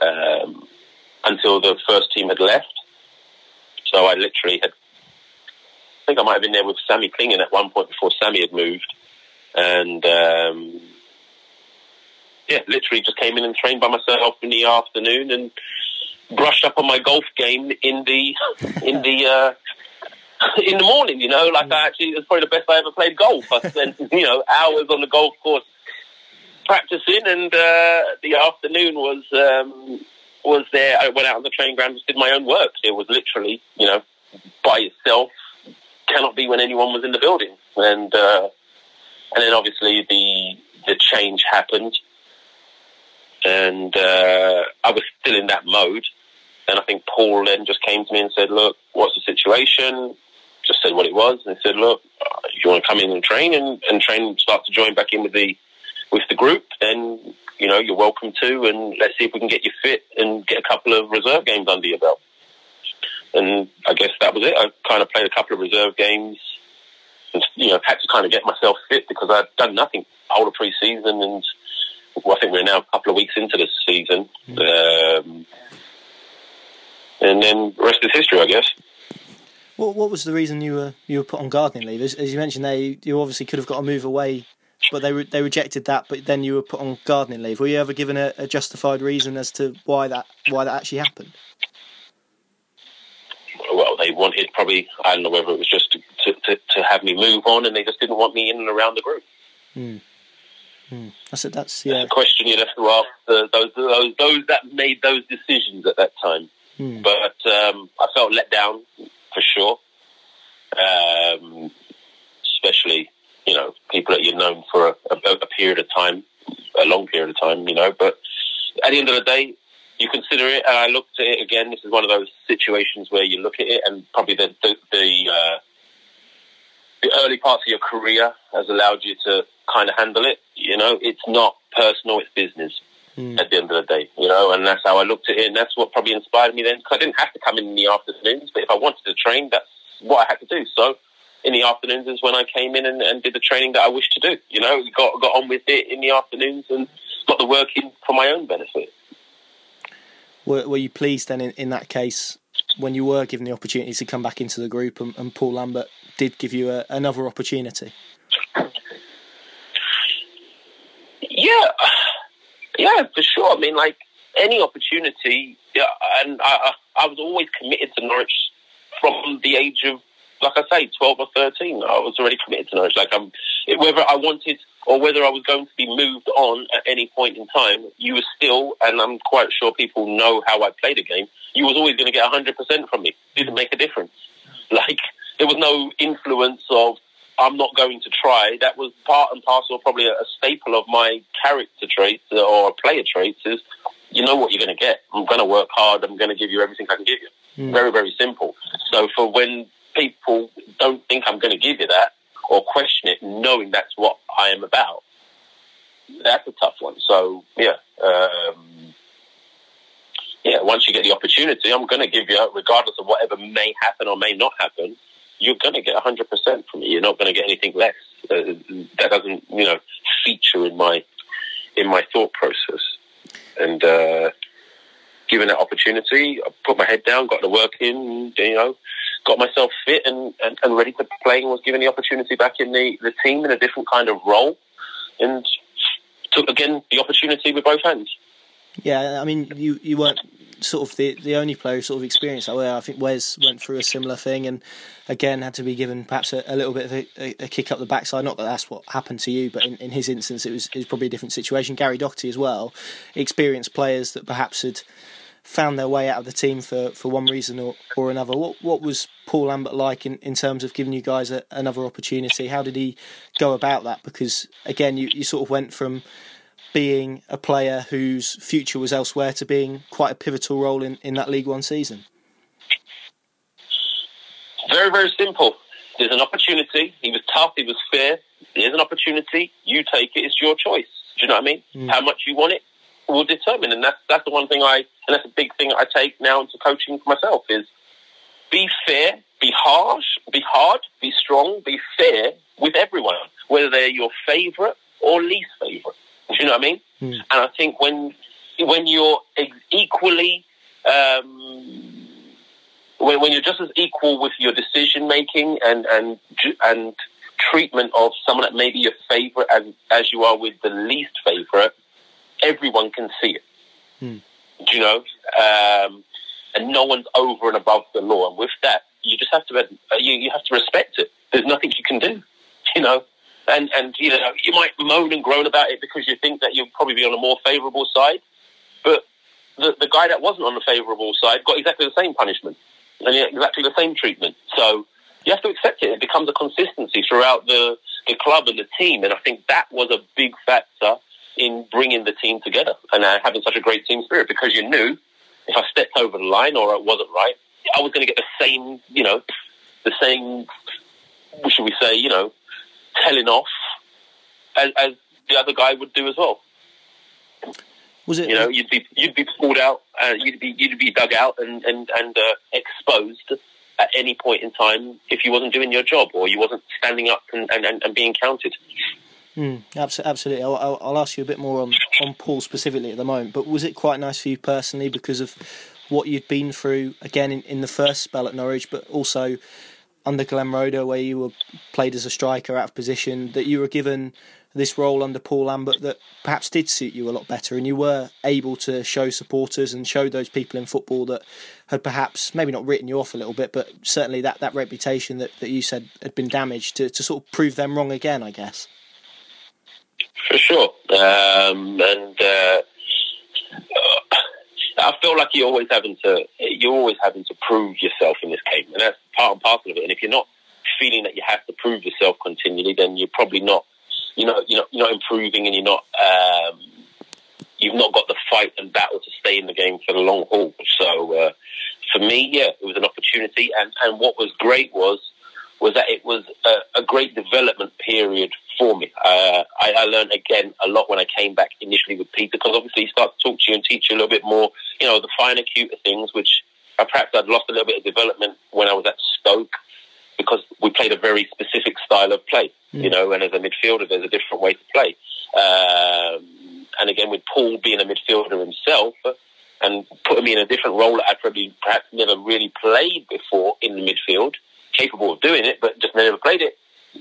um, until the first team had left. So I literally had, I think I might have been there with Sammy Clingan at one point before Sammy had moved and um, yeah, literally just came in and trained by myself in the afternoon and brushed up on my golf game in the in the uh, in the morning. You know, like I actually it was probably the best I ever played golf. I spent you know hours on the golf course practicing, and uh, the afternoon was um, was there. I went out on the training ground and did my own work. It was literally you know by itself cannot be when anyone was in the building, and uh, and then obviously the the change happened, and uh, I was still in that mode. And I think Paul then just came to me and said, "Look, what's the situation? just said what it was, and he said, "Look, if you want to come in and train and, and train, start to join back in with the with the group, then you know you're welcome to, and let's see if we can get you fit and get a couple of reserve games under your belt." And I guess that was it. I kind of played a couple of reserve games, you know had to kind of get myself fit because I'd done nothing all of pre-season, and well, I think we're now a couple of weeks into the season, um, and then the rest is history, I guess. What What was the reason you were you were put on gardening leave? As, as you mentioned, they you obviously could have got a move away, but they re- they rejected that. But then you were put on gardening leave. Were you ever given a, a justified reason as to why that why that actually happened? well, they wanted probably I don't know whether it was just to, to, to have me move on, and they just didn't want me in and around the group. Hmm. I said that's yeah. That's a question you'd have to ask the, those those those that made those decisions at that time. Hmm. But um, I felt let down for sure, um, especially you know people that you've known for a, a, a period of time, a long period of time, you know. But at the end of the day, you consider it, and I looked at it again. This is one of those situations where you look at it, and probably the the the, uh, the early parts of your career has allowed you to kind of handle it. You know, it's not personal; it's business. Hmm. At the end of the day, you know, and that's how I looked at it, and that's what probably inspired me then. Because I didn't have to come in in the afternoons, but if I wanted to train, that's what I had to do. So, in the afternoons is when I came in and, and did the training that I wished to do. You know, got got on with it in the afternoons and got the work in for my own benefit. Were, were you pleased then in, in that case when you were given the opportunity to come back into the group and, and Paul Lambert did give you a, another opportunity? Yeah, yeah, for sure. I mean, like any opportunity, yeah, and I, I was always committed to Norwich from the age of, like I say, twelve or thirteen. I was already committed to Norwich. Like um, I'm, whether I wanted or whether I was going to be moved on at any point in time, you were still, and I'm quite sure people know how I played a game. You was always going to get hundred percent from me. Didn't make a difference. Like there was no influence of I'm not going to try. That was part and parcel, probably a, staple of my character traits or player traits. Is you know what you're going to get. I'm going to work hard. I'm going to give you everything I can give you. Mm. Very, very simple. So for when people don't think I'm going to give you that or question it, knowing that's what I am about, that's a tough one. So yeah, um, yeah. Once you get the opportunity, I'm going to give you, regardless of whatever may happen or may not happen. You're going to get 100% from me. You're not going to get anything less. Uh, that doesn't, you know, feature in my in my thought process. And uh, given that opportunity, I put my head down, got the work in, you know, got myself fit and, and, and ready to play and was given the opportunity back in the, the team in a different kind of role and took again the opportunity with both hands. Yeah, I mean, you, you weren't sort of the, the only player who sort of experienced that. Well, I think Wes went through a similar thing and again had to be given perhaps a, a little bit of a, a, kick up the backside. Not that that's what happened to you, but in, in his instance, it was, it was probably a different situation. Gary Doherty as well, experienced players that perhaps had found their way out of the team for, for one reason or, or another. What what was Paul Lambert like in, in terms of giving you guys a, another opportunity? How did he go about that? Because again, you, you sort of went from being a player whose future was elsewhere to being quite a pivotal role in, in that League One season. Very, very simple. There's an opportunity. He was tough. He was fair. There's an opportunity. You take it. It's your choice. Do you know what I mean? Mm. How much you want it will determine, and that's that's the one thing I and that's a big thing I take now into coaching for myself is be fair, be harsh, be hard, be strong, be fair with everyone, whether they're your favourite or least favourite. Do you know what I mean? Mm. And I think when when you're equally um, when, when you're just as equal with your decision making and and and treatment of someone that may be your favourite as as you are with the least favourite, everyone can see it. Hmm. Do you know? Um, and no one's over and above the law. And with that, you just have to uh, you you have to respect it. There's nothing you can do. You know. And and you know you might moan and groan about it because you think that you'll probably be on a more favourable side, but the the guy that wasn't on the favourable side got exactly the same punishment and exactly the same treatment. So you have to accept it. It becomes a consistency throughout the the club and the team, and I think that was a big factor in bringing the team together and uh, having such a great team spirit because you knew if I stepped over the line or it wasn't right, I was going to get the same, you know, the same, what should we say, you know, telling off as, as the other guy would do as well. Was it? You know, you'd be you'd be pulled out, uh, you'd be you'd be dug out and and and uh, exposed at any point in time if you wasn't doing your job or you wasn't standing up and and, and being counted. Mm, absolutely. I'll, I'll, ask you a bit more on, on Paul specifically at the moment, but was it quite nice for you personally because of what you'd been through again in, in the first spell at Norwich, but also under Roeder, where you were played as a striker out of position, that you were given this role under Paul Lambert that perhaps did suit you a lot better, and you were able to show supporters and show those people in football that had perhaps maybe not written you off a little bit, but certainly that, that reputation that, that you said had been damaged to, to sort of prove them wrong again, I guess. For sure, um, and uh, I feel like you're always having to you're always having to prove yourself in this game, and that's part and parcel of it. And if you're not feeling that you have to prove yourself continually, then you're probably not you know you're not, you're not improving, and you're not um, you've not got the fight and battle to stay in the game for the long haul. So uh, for me, yeah, it was an opportunity, and and what was great was was that it was a, a great development period for me. Uh, I, I, learned again a lot when I came back initially with Peter because obviously he starts to talk to you and teach you a little bit more, you know, the finer, cuter things, which I, perhaps I'd lost a little bit of development when I was at Stoke because we played a very specific style of play, mm. you know, and as a midfielder, there's a different way to play. Um, and again, with Paul being a midfielder himself and putting me in a different role that I probably perhaps never really played before in the midfield, capable of doing it, but just never played it.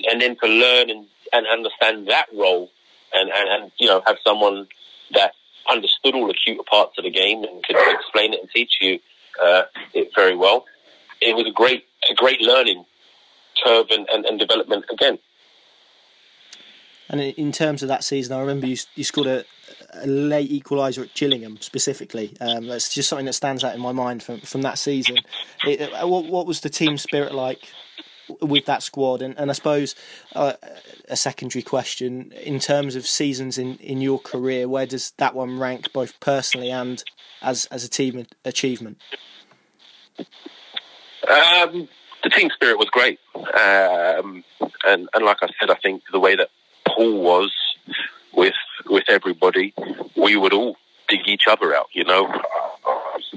And then to learn and and understand that role and, and, and you know have someone that understood all the cuter parts of the game and could explain it and teach you uh, it very well. It was a great a great learning curve and, and, and development again. And in terms of that season, I remember you, you scored a, a late equaliser at Gillingham specifically. Um, that's just something that stands out in my mind from, from that season. It, what, what was the team spirit like with that squad? And, and I suppose uh, a secondary question in terms of seasons in, in your career, where does that one rank both personally and as as a team achievement? Um, the team spirit was great, um, and and like I said, I think the way that Paul was with with everybody, we would all dig each other out. You know,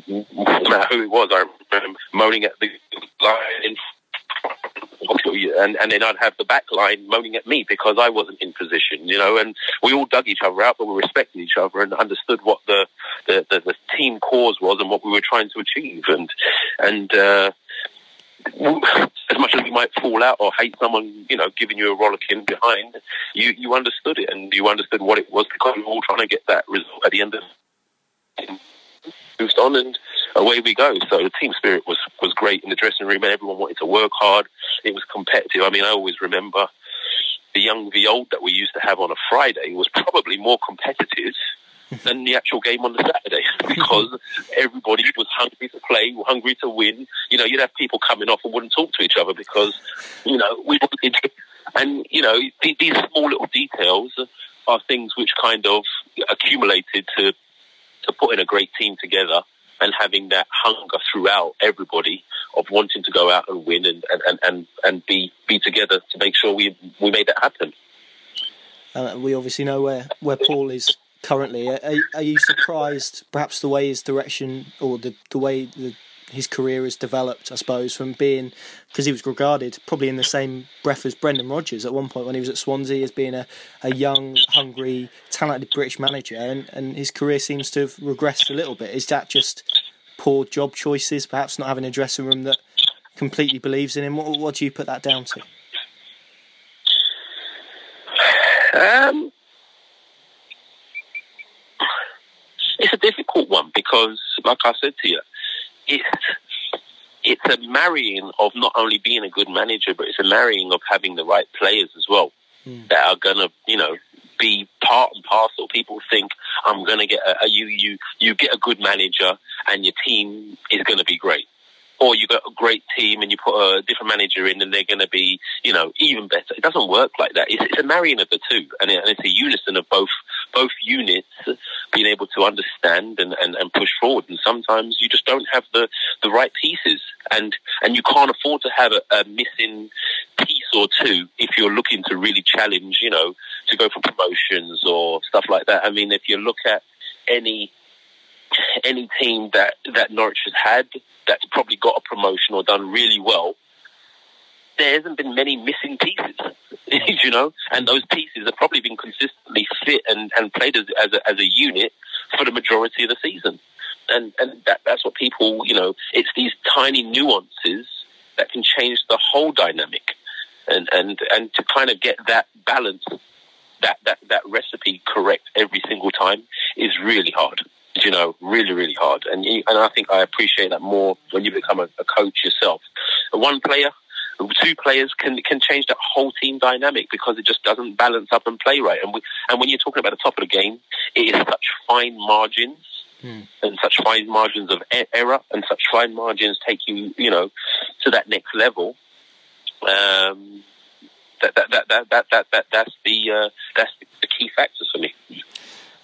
no matter who it was, I remember moaning at the line and, and then I'd have the back line moaning at me because I wasn't in position, you know, and we all dug each other out, but we respected each other and understood what the, the, the, the team cause was and what we were trying to achieve. And, and, uh, as much as we might fall out or hate someone, you know, giving you a rollicking behind, you, you understood it and you understood what it was because we were all trying to get that result at the end of moved on and away we go. So the team spirit was, was great in the dressing room and everyone wanted to work hard. It was competitive. I mean, I always remember the young, the old that we used to have on a Friday was probably more competitive than the actual game on the Saturday because everybody was hungry to play, hungry to win. You know, you'd have people coming off and wouldn't talk to each other because, you know, we wanted and, you know, these small little details are things which kind of accumulated to to putting a great team together and having that hunger throughout everybody of wanting to go out and win and, and, and, and be be together to make sure we we made that happen. Uh, we obviously know where, where Paul is currently. Are, are, you surprised, perhaps, the way his direction or the, the way the his career has developed, I suppose, from being because he was regarded probably in the same breath as Brendan Rodgers at one point when he was at Swansea as being a, a young, hungry, talented British manager, and, and his career seems to have regressed a little bit. Is that just poor job choices, perhaps not having a dressing room that completely believes in him? What, what do you put that down to? Um, it's a difficult one because, like I said to you, it's it's a marrying of not only being a good manager, but it's a marrying of having the right players as well mm. that are going to, you know, be part and parcel. People think I'm going to get a, a, you you you get a good manager and your team is going to be great, or you got a great team and you put a different manager in and they're going to be you know even better. It doesn't work like that. It's, it's a marrying of the two, and, it, and it's a unison of both both units being able to understand and, and, and push forward. And sometimes you just don't have the, the right pieces, and and you can't afford to have a, a missing piece or two if you're looking to really challenge, you know, to go for promotions or stuff like that. I mean, if you look at any any team that that Norwich has had that's probably got a promotion or done really well, there hasn't been many missing pieces, you know, and those pieces have probably been consistently fit and, and played as, as, a, as a unit for the majority of the season. And, and that, that's what people, you know, it's these tiny nuances that can change the whole dynamic. And, and, and to kind of get that balance, that, that, that recipe correct every single time is really hard you know, really, really hard. And and I think I appreciate that more when you become a, a coach yourself. One player two players can can change that whole team dynamic because it just doesn't balance up and play right. And we, and when you're talking about the top of the game, it is such fine margins mm. and such fine margins of error and such fine margins take you you know to that next level. Um, that, that, that, that, that, that, that, that's the uh, that's the key factors for me.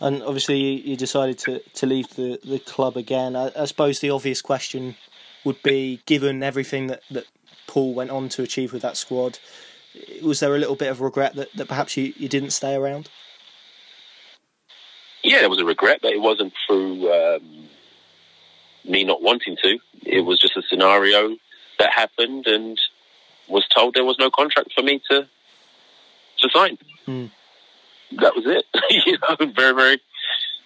And obviously, you decided to, to leave the, the club again. I, I suppose the obvious question would be, given everything that, that Paul went on to achieve with that squad. Was there a little bit of regret that, that perhaps you, you didn't stay around? Yeah, there was a regret, but it wasn't through um, me not wanting to. It was just a scenario that happened, and was told there was no contract for me to to sign. Mm. That was it. you know, very, very,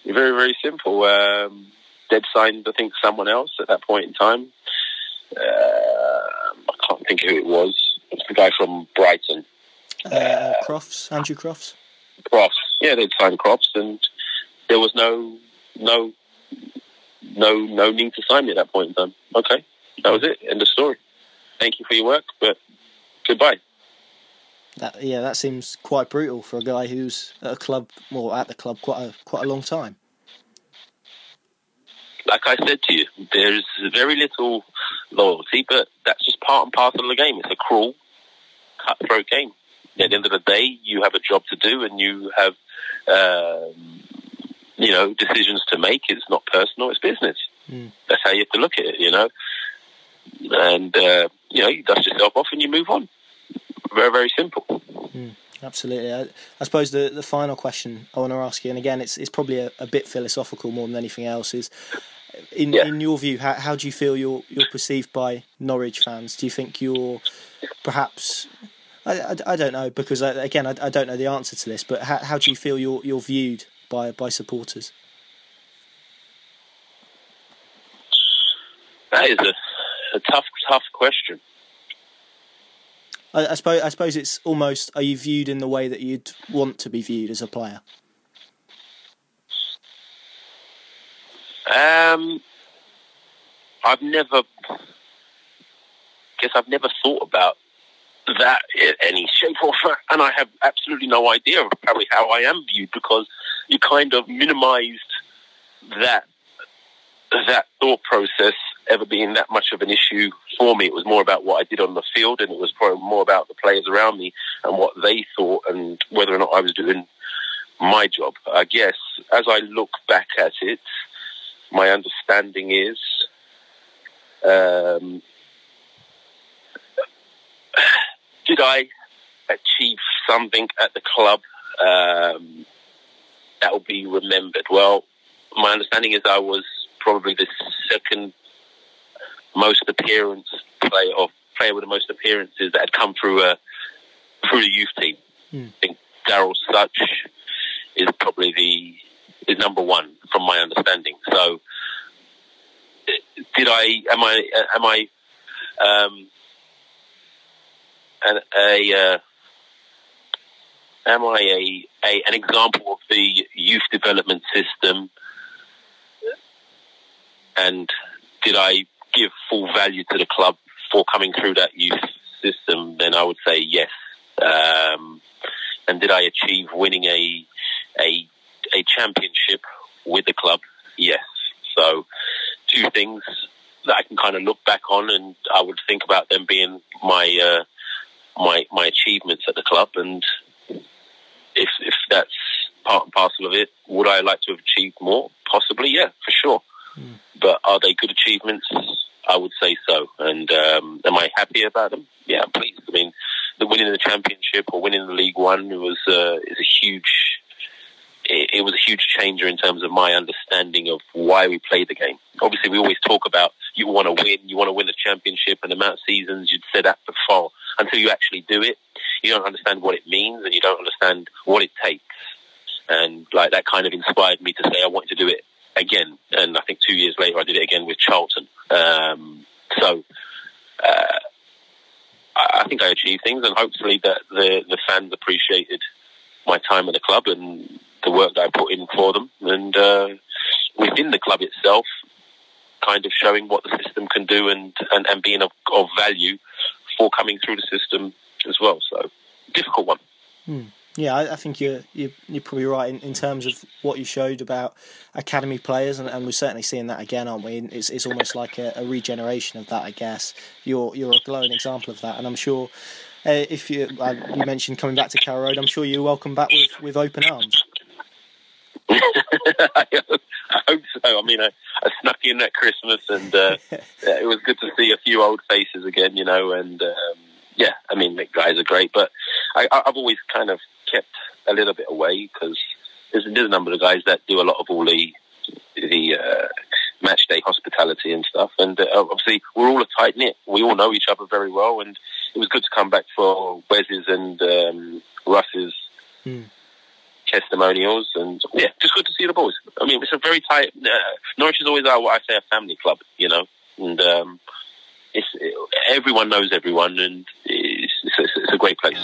very, very simple. Um, Dead signed, I think, someone else at that point in time. Uh, can't think who it was. It's the guy from Brighton. Uh, Crofts, Andrew Crofts. Crofts, yeah, they'd signed Crofts, and there was no, no, no, no need to sign me at that point in time. Okay, that was it. End of story. Thank you for your work, but goodbye. That, yeah, that seems quite brutal for a guy who's at a club, or at the club, quite a quite a long time. Like I said to you, there's very little loyalty, but that's just part and parcel of the game. It's a cruel, cutthroat game. At the end of the day, you have a job to do, and you have, um, you know, decisions to make. It's not personal; it's business. Mm. That's how you have to look at it, you know. And uh, you know, you dust yourself off and you move on. Very, very simple. Mm. Absolutely. I, I, suppose the, the final question I want to ask you, and again, it's it's probably a, a bit philosophical more than anything else, is in yeah. in your view, how, how do you feel you're you're perceived by Norwich fans? Do you think you're perhaps I, I, I don't know because I, again I, I don't know the answer to this, but how how do you feel you're you're viewed by by supporters? That is a, a tough tough question. I, I suppose I suppose it's almost are you viewed in the way that you'd want to be viewed as a player? Um, I've never, guess I've never thought about that in any shape or form, and I have absolutely no idea of probably how I am viewed because you kind of minimised that that thought process ever being that much of an issue for me. It was more about what I did on the field, and it was probably more about the players around me and what they thought, and whether or not I was doing my job. I guess as I look back at it, my understanding is um, did I achieve something at the club um, that will be remembered? Well, my understanding is I was probably the second most appearance player or player with the most appearances that had come through a through the youth team. Mm. I think Daryl Sutch is probably the is number one from my understanding. So, did I? Am I? Am I? Um, an, a uh, am I a, a an example of the youth development system? And did I give full value to the club for coming through that youth system? Then I would say yes. Um, and did I achieve winning a a a championship with the club? Yes. So, two things that I can kind of look back on, and I would think about them being my uh, my my achievements at the club. And if if that's part and parcel of it. Would I like to have achieved more? Possibly, yeah, for sure. Mm. But are they good achievements? I would say so. And um, am I happy about them? Yeah, I'm pleased. I mean, the winning the championship or winning the League One was uh, is a huge. It, it, was a huge changer in terms of my understanding of why we play the game. Obviously, we always talk about you want to win, you want to win the championship, and the amount of seasons you'd say that before. Until you actually do it, you don't understand what it means, and you don't understand what it takes. And like that kind of inspired me to say I wanted to do it again. And I think two years later, I did it again with Charlton. Um, so. Uh, I think I achieved things, and hopefully that the the fans appreciated my time at the club and the work that I put in for them, and uh, within the club itself, kind of showing what the system can do and and, and being of, of value for coming through the system as well. So difficult one. Hmm. Yeah, I, I, think you're, you're, you're probably right in, in terms of what you showed about academy players, and, and we're certainly seeing that again, aren't we? It's it's almost like a, a regeneration of that, I guess. You're you're a glowing example of that, and I'm sure uh, if you uh, you mentioned coming back to Carrow Road, I'm sure you're welcome back with, with open arms. I hope so. I mean, I, I snuck in at Christmas, and uh, it was good to see a few old faces again, you know. And um, yeah, I mean, the guys are great, but I, I've always kind of kept a little bit away because there's, there's, a number of guys that do a lot of all the the uh, match day hospitality and stuff. And uh, obviously, we're all a tight knit. We all know each other very well, and it was good to come back for Wes's and um, Russ's. Mm. Testimonials and yeah, just good to see the boys. I mean, it's a very tight. Uh, Norwich is always our, what I say, a family club, you know, and um, it's it, everyone knows everyone, and it's, it's, it's a great place.